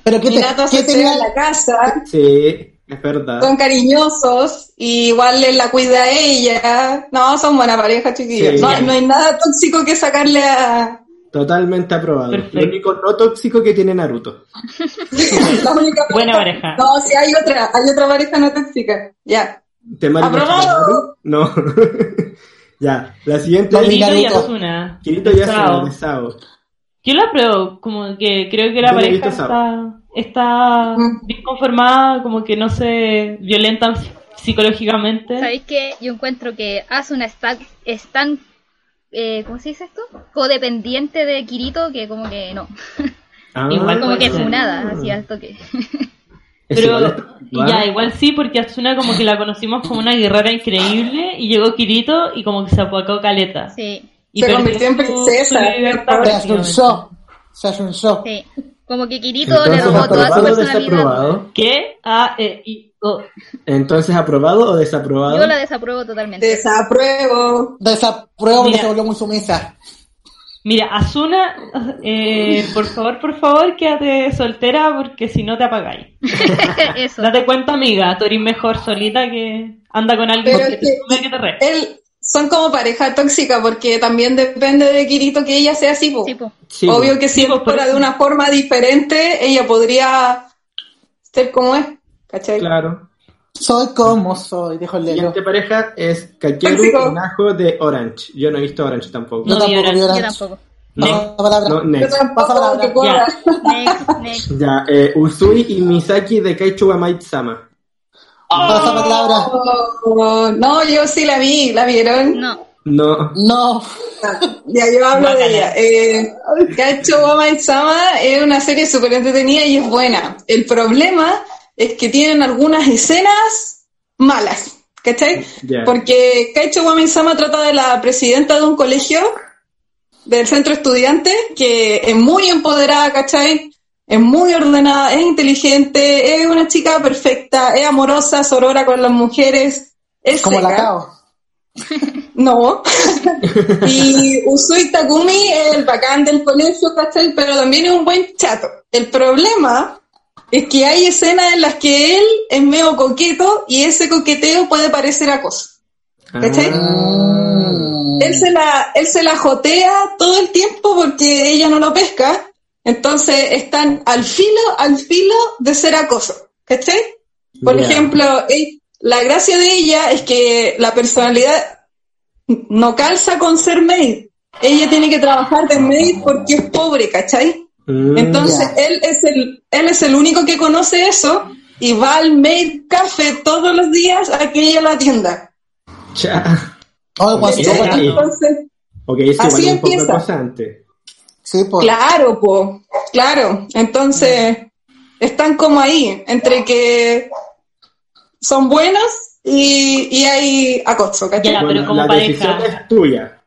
Pero ¿qué, te, Minato ¿qué se tenía? en la casa, Sí, es verdad. son cariñosos, y igual él la cuida a ella. No, son buena pareja, chiquillos. Sí. No, no hay nada tóxico que sacarle a... Totalmente aprobado. Perfecto. Lo único no tóxico que tiene Naruto. la única Buena pareja. No, sí hay otra, hay otra pareja no tóxica. Ya. ¿Temari ¡Aprobado! No. ya, la siguiente es Kirito y. Asuna. Kirito y Asuna de Sao. Yo la apruebo, como que creo que la pareja está, está bien conformada, como que no se violentan psicológicamente. ¿Sabéis qué? Yo encuentro que Asuna está, es tan, eh, ¿cómo se dice esto? Codependiente de Kirito que como que no. Ah, Igual Como que funada, así al toque. Pero igual igual. ya, igual sí, porque Asuna como que la conocimos como una guerrera increíble y llegó Kirito y como que se apocó caleta. Sí, Y Se perdió convirtió en princesa. Se show. Se show. sí. Como que Kirito le robó toda su ¿aprobado o personalidad. ¿Qué? A, E, I, Entonces, ¿aprobado o desaprobado? Yo la desapruebo totalmente. Desapruebo. Desapruebo porque Mira. se volvió muy sumisa. Mira, Asuna, eh, por favor, por favor, quédate soltera porque si no te apagáis. Eso. Date cuenta, amiga, tú eres mejor solita que anda con alguien Pero que es te que- te re. Él son como pareja tóxica porque también depende de Kirito que ella sea así, po. Sí, po. Sí, Obvio que si Sí, fuera de una forma diferente, ella podría ser como es, ¿cachai? Claro. Soy como soy, dijo el La Lelo. siguiente pareja es Kakeru Najo de Orange. Yo no he visto Orange tampoco. Yo No tampoco vi Orange. Yo Orange. tampoco. No, palabra. No, next. tampoco, Pasa palabra. que corra. Next, next. Ya, eh, Usui y Misaki de Kaichu wa Maid-sama. Pasa palabra. Oh, no, yo sí la vi, ¿la vieron? No. No. No. Ya, yo hablo de ella. Eh, Wama Sama es una serie súper entretenida y es buena. El problema es que tienen algunas escenas malas, ¿cachai? Ya. Porque Kaicho Wama Sama trata de la presidenta de un colegio, del centro estudiante, que es muy empoderada, ¿cachai? Es muy ordenada, es inteligente, es una chica perfecta, es amorosa, sorora con las mujeres, es Como la cao. No. y Usui Takumi es el bacán del colegio, ¿cachai? Pero también es un buen chato. El problema es que hay escenas en las que él es medio coqueto y ese coqueteo puede parecer acoso. ¿Cachai? Ah. Él se la, él se la jotea todo el tiempo porque ella no lo pesca. Entonces están al filo, al filo de ser acoso. ¿Cachai? Por ejemplo, la gracia de ella es que la personalidad no calza con ser maid. Ella tiene que trabajar de maid porque es pobre, ¿cachai? Mm, Entonces Ya. él es el él es el único que conoce eso y va al maid café todos los días a que ella lo atienda. cha. Oh, bueno. Entonces, Ok, es Así igual un poco empieza. Sí, pues. claro, po, claro. Entonces están como ahí entre que son buenos y, y hay acoso, ¿cachai? Ya, pero como la pareja. decisión es tuya.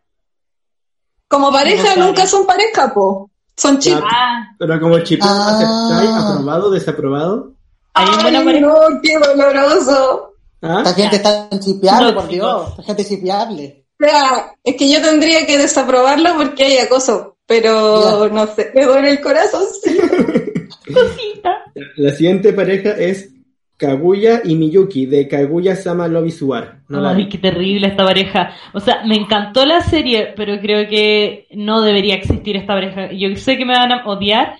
Como pareja No, nunca son pareja, po. Son chicos. Ya, Ah, Pero como chipeo, Ah. ¿aceptáis? ¿Aprobado? ¿Desaprobado? Ay, no, qué doloroso. ¿Ah? Esta gente está inchipiable, por Tóxicos. Dios. Esta gente es inchipiable. O sea, es que yo tendría que desaprobarlo porque hay acoso, pero no sé, me duele el corazón. Cosita. La siguiente pareja es Kaguya y Miyuki de Kaguya Sama Lobby Suar. No Ay, qué terrible esta pareja. O sea, me encantó la serie, pero creo que no debería existir esta pareja. Yo sé que me van a odiar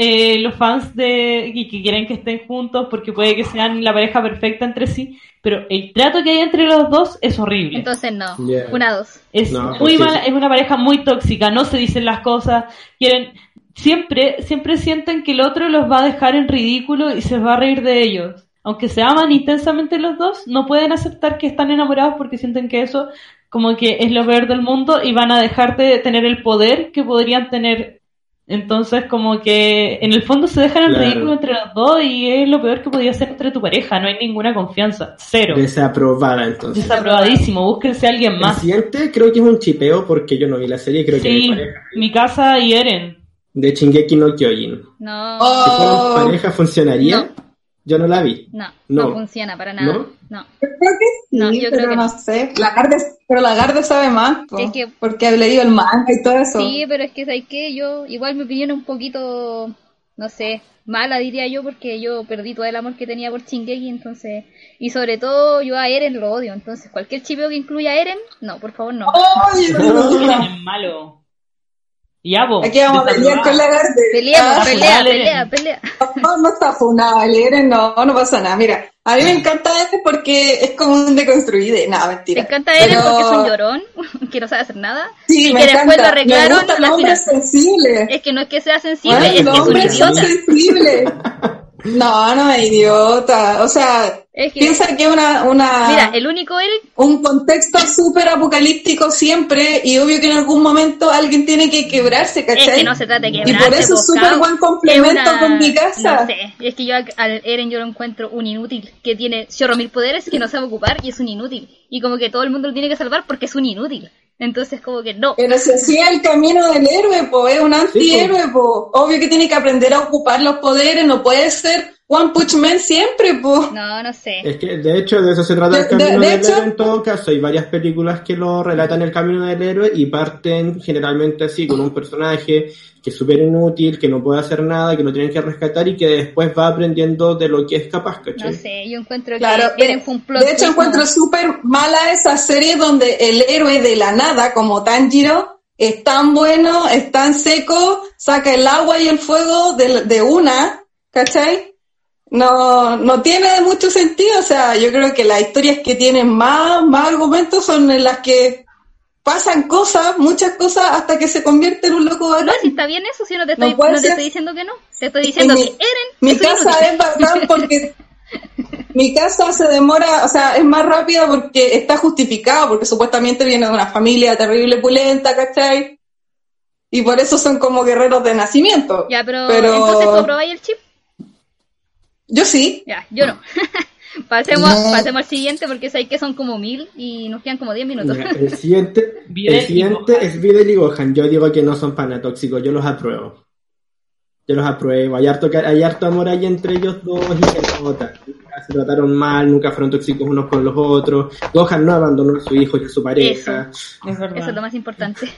eh, los fans de y que quieren que estén juntos porque puede que sean la pareja perfecta entre sí, pero el trato que hay entre los dos es horrible. Entonces no. Yeah. Una, dos. Es No, muy pues sí, mala, sí. es una pareja muy tóxica, no se dicen las cosas, quieren, siempre, siempre sienten que el otro los va a dejar en ridículo y se va a reír de ellos. Aunque se aman intensamente los dos, no pueden aceptar que están enamorados porque sienten que eso como que es lo peor del mundo y van a dejar de tener el poder que podrían tener. Entonces como que en el fondo se dejan en Claro. ridículo entre los dos y es lo peor que podía ser entre tu pareja, no hay ninguna confianza, cero. Desaprobada entonces. Desaprobadísimo, búsquense a alguien El más. siguiente creo que es un chipeo porque yo no vi la serie, creo que Sí, pareja. mi casa y Eren. De Shingeki no Kyojin. No. Oh. Si fueran pareja, ¿funcionaría? No. Yo no la vi. No, no, No. funciona para nada. ¿No? No. Yo creo que sí, No, yo pero creo que no no. sé. Lagarde, pero Lagarde sabe más, po, Es que- porque ha leído el manga y todo eso. Sí, pero es que, ¿sabes qué? Yo, igual mi opinión es un poquito, no sé, mala diría yo, porque yo perdí todo el amor que tenía por Shingeki, entonces, y sobre todo yo a Eren lo odio, entonces cualquier chipeo que incluya a Eren, no, por favor no. Ay, Eren es malo. Ya, vos. Aquí vamos a pelear con Lagarde. Peleemos, Ah, pelea, dale, pelea, Eren. pelea. No, no está funado, el Eren no, no pasa nada. Mira, a mí me encanta Eren porque es como un deconstruido. Nada, Me mentira. encanta Eren Pero- porque es un llorón, que no sabe hacer nada, Sí, y me que después encanta. lo arreglaron Me gusta sensible. Es que no es que sea sensible, es que es un idiota. sensible. No, no es idiota. O sea, Es que, piensa que es una, una, mira, el único Eren un contexto súper apocalíptico siempre y obvio que en algún momento alguien tiene que quebrarse, Es ¿cachai? que no se trata de y quebrarse. por eso po, es súper buen complemento una- con mi casa. No sé, es que yo al- al Eren yo lo encuentro un inútil, que tiene chorro mil poderes que no sabe ocupar y es un inútil. Y como que todo el mundo lo tiene que salvar porque es un inútil. Entonces como que no. Pero así es el camino del héroe, po, es un antihéroe, po. Obvio que tiene que aprender a ocupar los poderes, no puede ser One Punch Man siempre, pues. No, no sé. Es que de hecho de eso se trata De- el camino de- de del hecho- héroe en todo caso. Hay varias películas que lo relatan el camino del héroe y parten generalmente así, con un personaje que es súper inútil, que no puede hacer nada, que lo tienen que rescatar y que después va aprendiendo de lo que es capaz, ¿cachai? No sé, yo encuentro Claro, que Eren de, fue un plot de hecho encuentro súper mala esa serie donde el héroe de la nada, como Tanjiro, es tan bueno, es tan seco, saca el agua y el fuego de, de una, ¿cachai? No, no tiene mucho sentido, o sea, yo creo que las historias que tienen más, más argumentos son en las que pasan cosas, muchas cosas, hasta que se convierte en un loco No, bacán. si está bien eso, si no te No estoy, no te ser. estoy diciendo que no. Te estoy diciendo mi- que Eren Mi casa es bacán porque mi casa se demora, o sea, es más rápida porque está justificado, porque supuestamente viene de una familia terrible pulenta, ¿cachai? Y por eso son como guerreros de nacimiento. Ya, pero, Pero- entonces tú el chip. Yo sí. Ya, yo no. pasemos, No. pasemos al siguiente porque sé que son como mil y nos quedan como 10 minutos. El siguiente, el siguiente es Videl y Gohan. Yo digo que no son panatóxicos, yo los apruebo. Yo los apruebo. Hay harto, hay harto amor ahí entre ellos dos y se nota. Nunca se trataron mal, nunca fueron tóxicos unos con los otros. Gohan no abandonó a su hijo y a su pareja. Es verdad. Eso es lo más importante.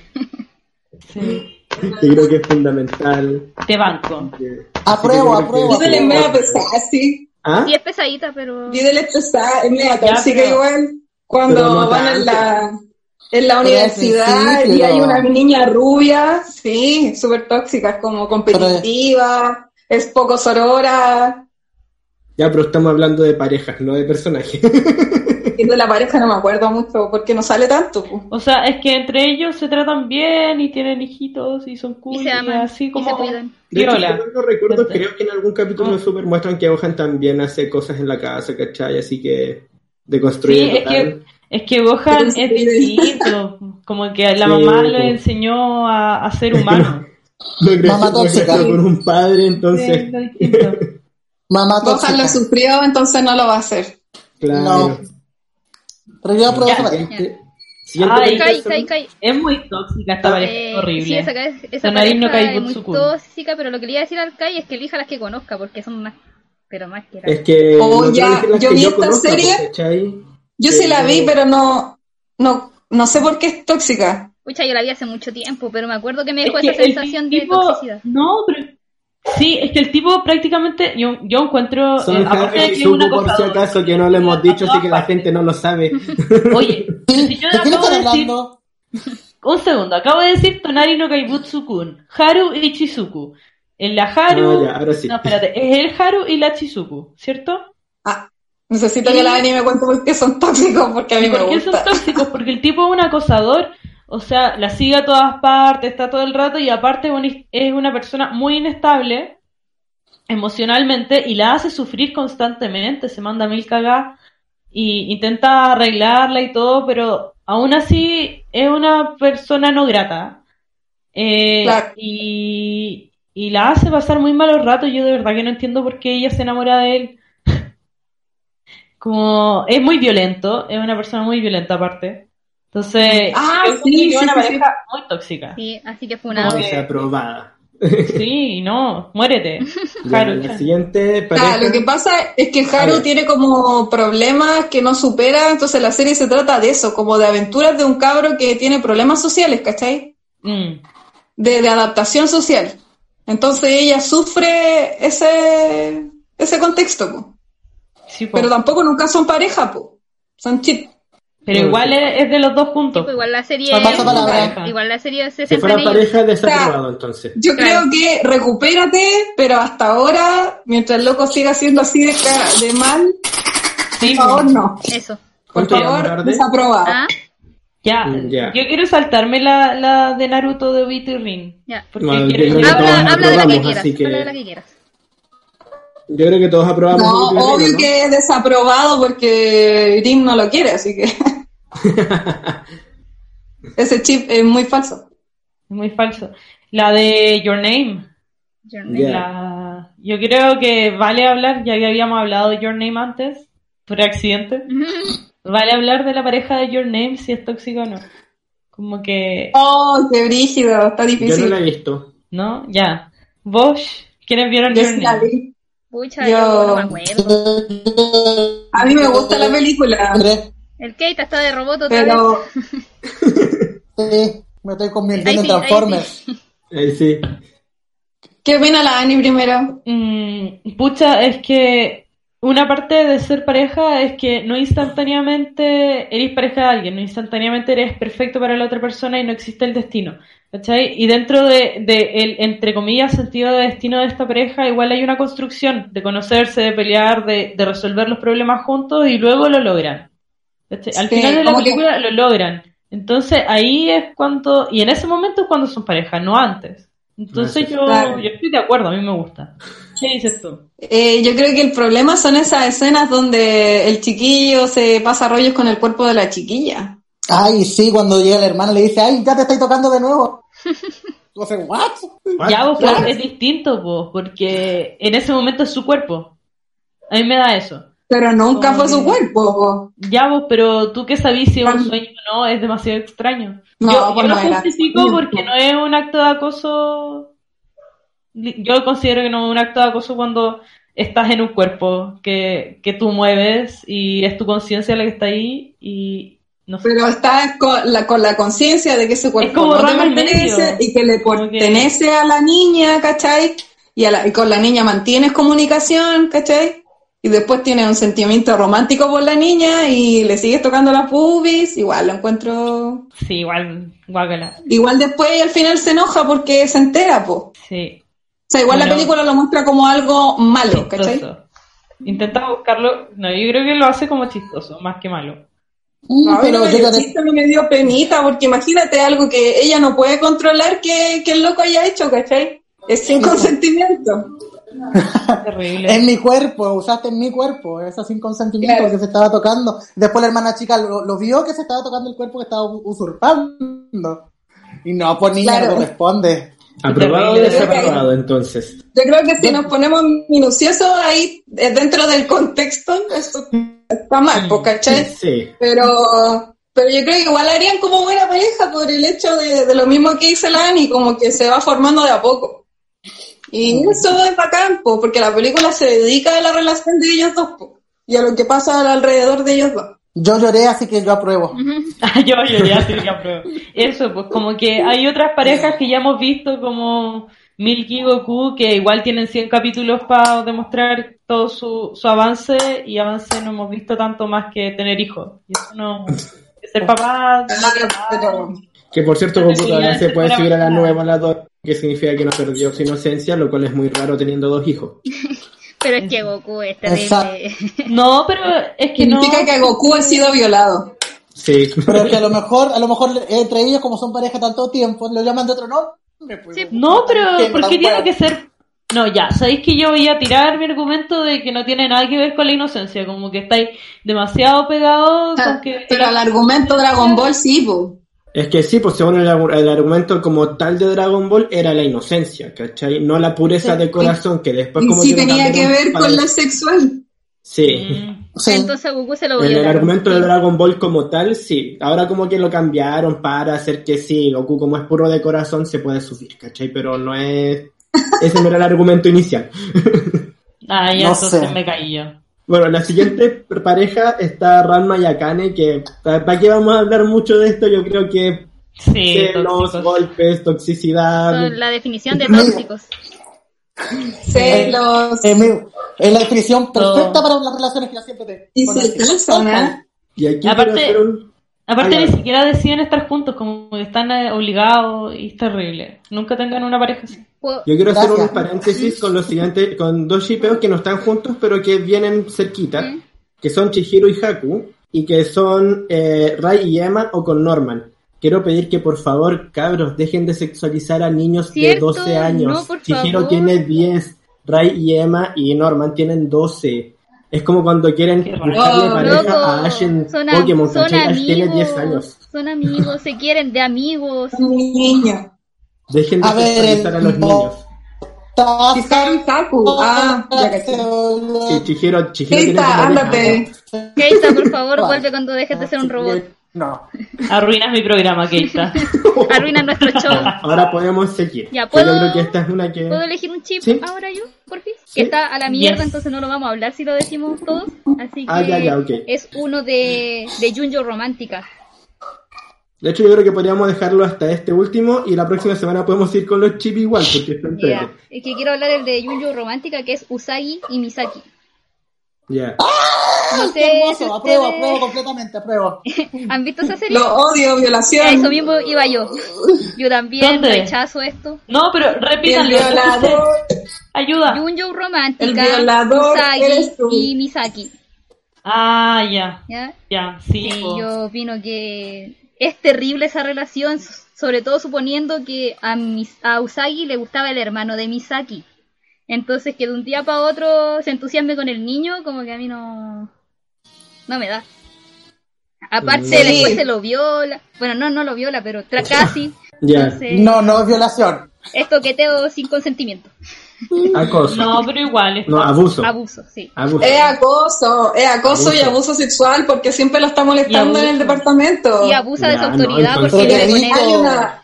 Sí. Que creo que es fundamental. Te banco. Que- Apruebo, apruebo. Videl es media pesada, sí. ¿Ah? Sí, es pesadita, pero. Videl es pesada, es media tóxica igual. Cuando no van en la, en la universidad sí, y hay una niña rubia, sí, súper tóxica, es como competitiva, es poco sorora. Ya, pero estamos hablando de parejas, no de personajes. Y de la pareja no me acuerdo mucho porque no sale tanto. O sea, es que entre ellos se tratan bien y tienen hijitos y son cool Y y, se aman. así y como se cuidan. De hecho, no recuerdo, Gente. creo que en algún capítulo de Super muestran que Gohan también hace cosas en la casa, ¿cachai? Así que de Sí, construir es que, es que Gohan es sí. distinto. Como que la Sí, mamá le enseñó a, a ser humano. no creció Mamá tóxica. con un padre, Sí, entonces, es lo distinto. Mamá Gohan tóxica. lo sufrió, entonces no lo va a hacer. claro. No. Esa pareja. Siguiente, siguiente Ay, Kai, es- Kai, Kai. Es muy tóxica esta pareja, Eh, es horrible. Sí, esa, esa no es muy tóxica, pero lo que le iba a decir al Kai es que elija las que conozca, porque son más, pero más que Es que Oh, no ya, yo vi esta conozca, serie. Yo sí la vi, Pero- no, no, no sé por qué es tóxica. Pucha, yo la vi hace mucho tiempo, pero me acuerdo que me Es dejó que esa sensación de tipo- toxicidad. No, pero... Sí, es que el tipo prácticamente, yo, yo encuentro, Son eh, aparte Harry de y que es un Zuko, por si acaso, que no lo hemos dicho, así que la gente no lo sabe. Oye, si yo ¿De acabo están de decir, hablando? un segundo, acabo de decir Tonari no Kaibutsu-kun, Haru y Chizuku. En la Haru, Ah, ya, ahora sí. no, espérate, es el Haru y la Chizuku, ¿cierto? Ah, necesito que la Dani me cuente por qué son tóxicos, porque a mí ¿Y me por qué son gusta. tóxicos? Porque el tipo es un acosador, o sea, la sigue a todas partes, está todo el rato y aparte es una- persona muy inestable emocionalmente y la hace sufrir constantemente, se manda mil cagadas y intenta arreglarla y todo, pero aún así es una persona no grata. Eh, Claro. y, y la hace pasar muy malos ratos, yo de verdad que no entiendo por qué ella se enamora de él. Como es muy violento, es una persona muy violenta aparte. Entonces, Ah, yo sí, sí, una sí, pareja muy tóxica. Sí, así que fue una. Que sea aprobada. Sí, no, muérete. Haru, la siguiente pareja. Ah, lo que pasa es que A Haru tiene como problemas que no supera, entonces la serie se trata de eso, como de aventuras de un cabro que tiene problemas sociales, ¿cachai? Mm, De, de adaptación social. Entonces ella sufre ese, ese contexto, po. sí, po. pero tampoco nunca son pareja, po. son chip. Pero igual es, es de los dos juntos. Pues igual la serie. Palabra. Igual. la serie se Si fuera pareja, desaprobado, entonces. Yo Claro. creo que recupérate, pero hasta ahora, mientras el loco siga siendo así de, mal, Sí, por favor no. Eso. Por ¿Cuánto llevamos, favor, desaprobado. Ah, Ya, Mm, ya. yo quiero saltarme la, la de Naruto de Obito y Rin. ya. Porque No, quiero- Habla, habla de la que quieras. que- Habla de la que quieras. Yo creo que todos aprobamos. No, obvio ¿no? que es desaprobado porque Rim no lo quiere, así que ese chip es muy falso. Es muy falso. La de Your Name. Ya. La... Yo creo que vale hablar, ya que habíamos hablado de Your Name antes, por accidente. Vale hablar de la pareja de Your Name si es tóxica o no. Como que... Oh, qué brígido, está Yo no difícil. la he visto. ¿No? Ya. Vos, ¿quiénes vieron Yo Your sí la Name? vi. Pucha, Yo- yo no me acuerdo. A mí me gusta la película, Andrés, El Kate está de robot otra vez. pero sí, me estoy convirtiendo Ahí en sí, ahí Transformers. Eh, sí. ¿qué opina la Ani primero? Mm, pucha, es que una parte de ser pareja es que no instantáneamente eres pareja de alguien, no instantáneamente eres perfecto para la otra persona y no existe el destino. ¿Cachai? Y dentro de, de el, entre comillas, sentido de destino de esta pareja, igual hay una construcción de conocerse, de pelear, de, de resolver los problemas juntos y luego lo logran. ¿Cachai? Al Sí, final de la que- película lo logran. Entonces ahí es cuando, y en ese momento es cuando son pareja, no antes. Entonces yo, Claro. yo estoy de acuerdo, a mí me gusta. ¿Qué dices tú? Eh, yo creo que el problema son esas escenas donde el chiquillo se pasa rollos con el cuerpo de la chiquilla. Ay, sí, cuando llega el hermano le dice, ay, ya te estoy tocando de nuevo. O sea, ¿what? Ya, vos, Claro. pero es distinto, vos, porque en ese momento es su cuerpo. A mí me da eso. Pero nunca Oh. fue su cuerpo. po. Ya, vos, pero tú qué sabís si es un sueño o no, es demasiado extraño. No, yo pues yo lo no justifico porque no es un acto de acoso. Yo considero que no es un acto de acoso cuando estás en un cuerpo que, que tú mueves y es tu conciencia la que está ahí y no sé. Pero está con la, con la conciencia de que ese cuerpo Es como no te pertenece y que le que- pertenece a la niña, ¿cachai? Y, a la- y con la niña mantienes comunicación, ¿cachai? Y después tienes un sentimiento romántico por la niña y le sigues tocando las pubis, igual lo encuentro... Sí, igual, guácala. Igual después al final se enoja porque se entera, po. Sí. Sea, igual la película lo muestra como algo malo, ¿cachai? chistoso. Intenta buscarlo. No, yo creo que lo hace como chistoso, más que malo. Mm, No, mí pero no me yo a mí me dio penita, porque imagínate algo que ella no puede controlar que, que el loco haya hecho, ¿cachai? Es sin consentimiento. Terrible. En mi cuerpo, usaste en mi cuerpo, eso sin consentimiento Claro. que se estaba tocando. Después la hermana chica lo, lo vio que se estaba tocando el cuerpo que estaba usurpando. Y no, pues niña, Claro. no corresponde. ¿Aprobado Terrible. desaprobado entonces? Yo creo que si nos ponemos minuciosos ahí, eh, dentro del contexto, esto está mal, po, ¿cachai? Sí. Pero, pero yo creo que igual harían como buena pareja por el hecho de, de lo mismo que dice la Ani, como que se va formando de a poco. Y eso es bacán, po, porque la película se dedica a la relación de ellos dos po, y a lo que pasa alrededor de ellos dos. Yo lloré, así que yo apruebo. Yo, yo ya sí que apruebo. Eso, pues como que hay otras parejas que ya hemos visto como Milky y Goku que igual tienen 100 capítulos para demostrar todo su, su avance y avance no hemos visto tanto más que tener hijos. Y eso no... Ser papá... no Que por cierto, Goku todavía se puede subir a la nueva voladora, que significa que no perdió su inocencia, lo cual es muy raro teniendo dos hijos. Pero es que Goku es terrible. No, pero es que no... Significa que Goku ha sido violado. Sí. Pero es que a lo mejor, a lo mejor entre ellos, como son pareja tanto tiempo, lo llaman de otro nombre. Pues, Sí. No, pero. ¿por qué tiene que ser...? No, ya, sabéis que yo voy a tirar mi argumento de que no tiene nada que ver con la inocencia, como que estáis demasiado pegados con que... Pero el argumento Dragon Ball sí, po. Es que sí, pues según el, argu- el argumento como tal de Dragon Ball era la inocencia, ¿cachai? No la pureza de corazón, que después Y como sí que tenía que ver con la sexual. Sí. Mm. Entonces Goku se lo En el argumento de. Dragon Ball como tal, sí. Ahora como que lo cambiaron para hacer que sí, Goku como es puro de corazón se puede subir, ¿cachai? Pero no es... Ese no era el argumento inicial. Ah, ya, No entonces sé. me caí yo. Bueno, la siguiente pareja está Ranma y Akane, que ¿para qué vamos a hablar mucho de esto? Yo creo que Sí, celos, tóxicos. golpes, toxicidad... Son la definición de tóxicos. Celos. Es, mi- es la definición perfecta No. para las relaciones que yo siempre te Y se casan, ¿eh? Y aquí Aparte- quiero hacer un... Aparte ni siquiera deciden estar juntos, como que están eh, obligados y es terrible. Nunca tengan una pareja así. Puedo- Yo quiero hacer Gracias. un paréntesis con los siguientes, con dos shipeos que no están juntos, pero que vienen cerquita, ¿Mm? que son Chihiro y Haku, y que son eh, Rai y Emma o con Norman. Quiero pedir que por favor, cabros, dejen de sexualizar a niños Cierto, de 12 años. no, por Chihiro favor. tiene 10, Rai y Emma y Norman tienen 12. Es como cuando quieren buscarle Oh, pareja Loco, a Ash en son, a- Pokémon, son ¿cachai? Ash tiene 10 amigos, años. son amigos, se quieren de amigos. Mi niño. Dejen de A ver, a los niños. Ah, ya que sí. Sí, Chihiro, Chihiro tiene Keita, como 10 ándate. Keita, por favor, vuelve cuando dejes de ser un robot. No. Arruinas mi programa, Keita. Arruina nuestro show. Ahora podemos seguir. Ya, Que Yo ¿puedo- creo que esta es una que... ¿Puedo elegir un chip Sí. ahora yo, por fin? Sí. Que está a la mierda, Yes. entonces no lo vamos a hablar si lo decimos todos. Así que Ah, ya, ya, ok. es uno de, de Junjo Romántica. De hecho, yo creo que podríamos dejarlo hasta este último y la próxima semana podemos ir con los chips igual, porque está entero. Es que quiero hablar el de Junjo Romántica, que es Usagi y Misaki. Ya. No sé hermoso, apruebo, ustedes apruebo completamente, apruebo. han visto esa serie. Lo odio, A violación. eso mismo iba yo. Yo también ¿Dónde? rechazo esto. No, pero El repítanlo. violador, Ayuda. Junjo El Romántica, violador Usagi eres tú. y Misaki. Ah, ya. ¿Ya? Ya, sí. Yo opino que es terrible esa relación, sobre todo suponiendo que a, Mis- a Usagi le gustaba el hermano de Misaki. Entonces que de un día para otro se entusiasme con el niño, como que a mí no, no me da. Aparte, Sí. después se lo viola. Bueno, no, no lo viola, pero tra- casi. Ya. Entonces, No, no es violación. es toqueteo sin consentimiento. Acoso. No, pero igual. está- No, abuso. Abuso, sí. Abuso. Es acoso, es acoso y Abuso. sexual porque siempre lo está molestando en el departamento. Y abusa de su no, autoridad entonces- porque Pero él. Hay una,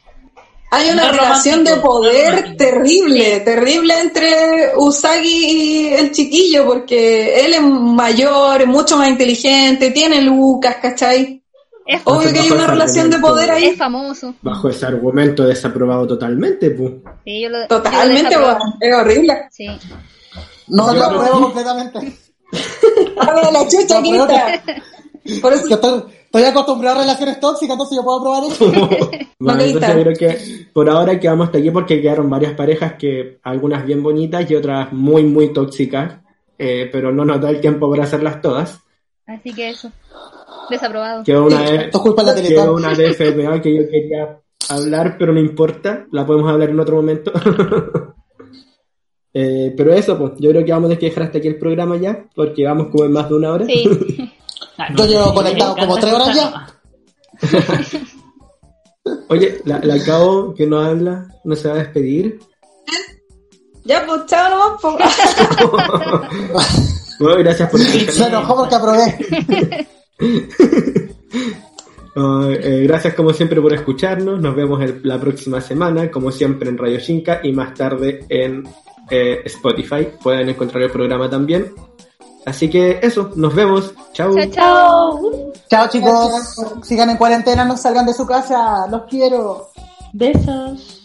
hay una No es relación de no es poder terrible, terrible entre Usagi y el chiquillo, porque él es mayor, es mucho más inteligente, tiene lucas, ¿cachai? Es, Obvio que hay una relación de poder es ahí. famoso. Bajo ese argumento desaprobado totalmente, pues. Sí, yo lo, yo lo Totalmente, weón, es horrible. Sí. No, Yo lo no. apruebo completamente. La chucha, No, pero- quita. Por eso Yo estoy, estoy acostumbrado a relaciones tóxicas, entonces yo puedo aprobar eso. Bueno, entonces yo creo que por ahora quedamos hasta aquí porque quedaron varias parejas que algunas bien bonitas y otras muy, muy tóxicas, eh, pero no nos da el tiempo para hacerlas todas. Así que eso. Desaprobado. Quedó una, de- Esto es culpa de la quedó Teletón. una de FMA que yo quería hablar, pero no importa, la podemos hablar en otro momento. Eh, pero eso, pues, yo creo que vamos a dejar hasta aquí el programa ya, porque vamos como en más de una hora. Sí. Ah, Yo llevo conectado como tres horas escuchar- Oye, la, la que no habla, no se va a despedir. Ya, pues chao nomás, pues. Bueno, gracias por Se enojó porque aprobé. Uh, eh, gracias como siempre por escucharnos. Nos vemos el- la próxima semana, como siempre en Radio Shinka y más tarde en eh, Spotify. Pueden encontrar el programa también. Así que eso, nos vemos. Chau. Chao, chao. Chao chicos. Sigan en cuarentena, no salgan de su casa. Los quiero. Besos.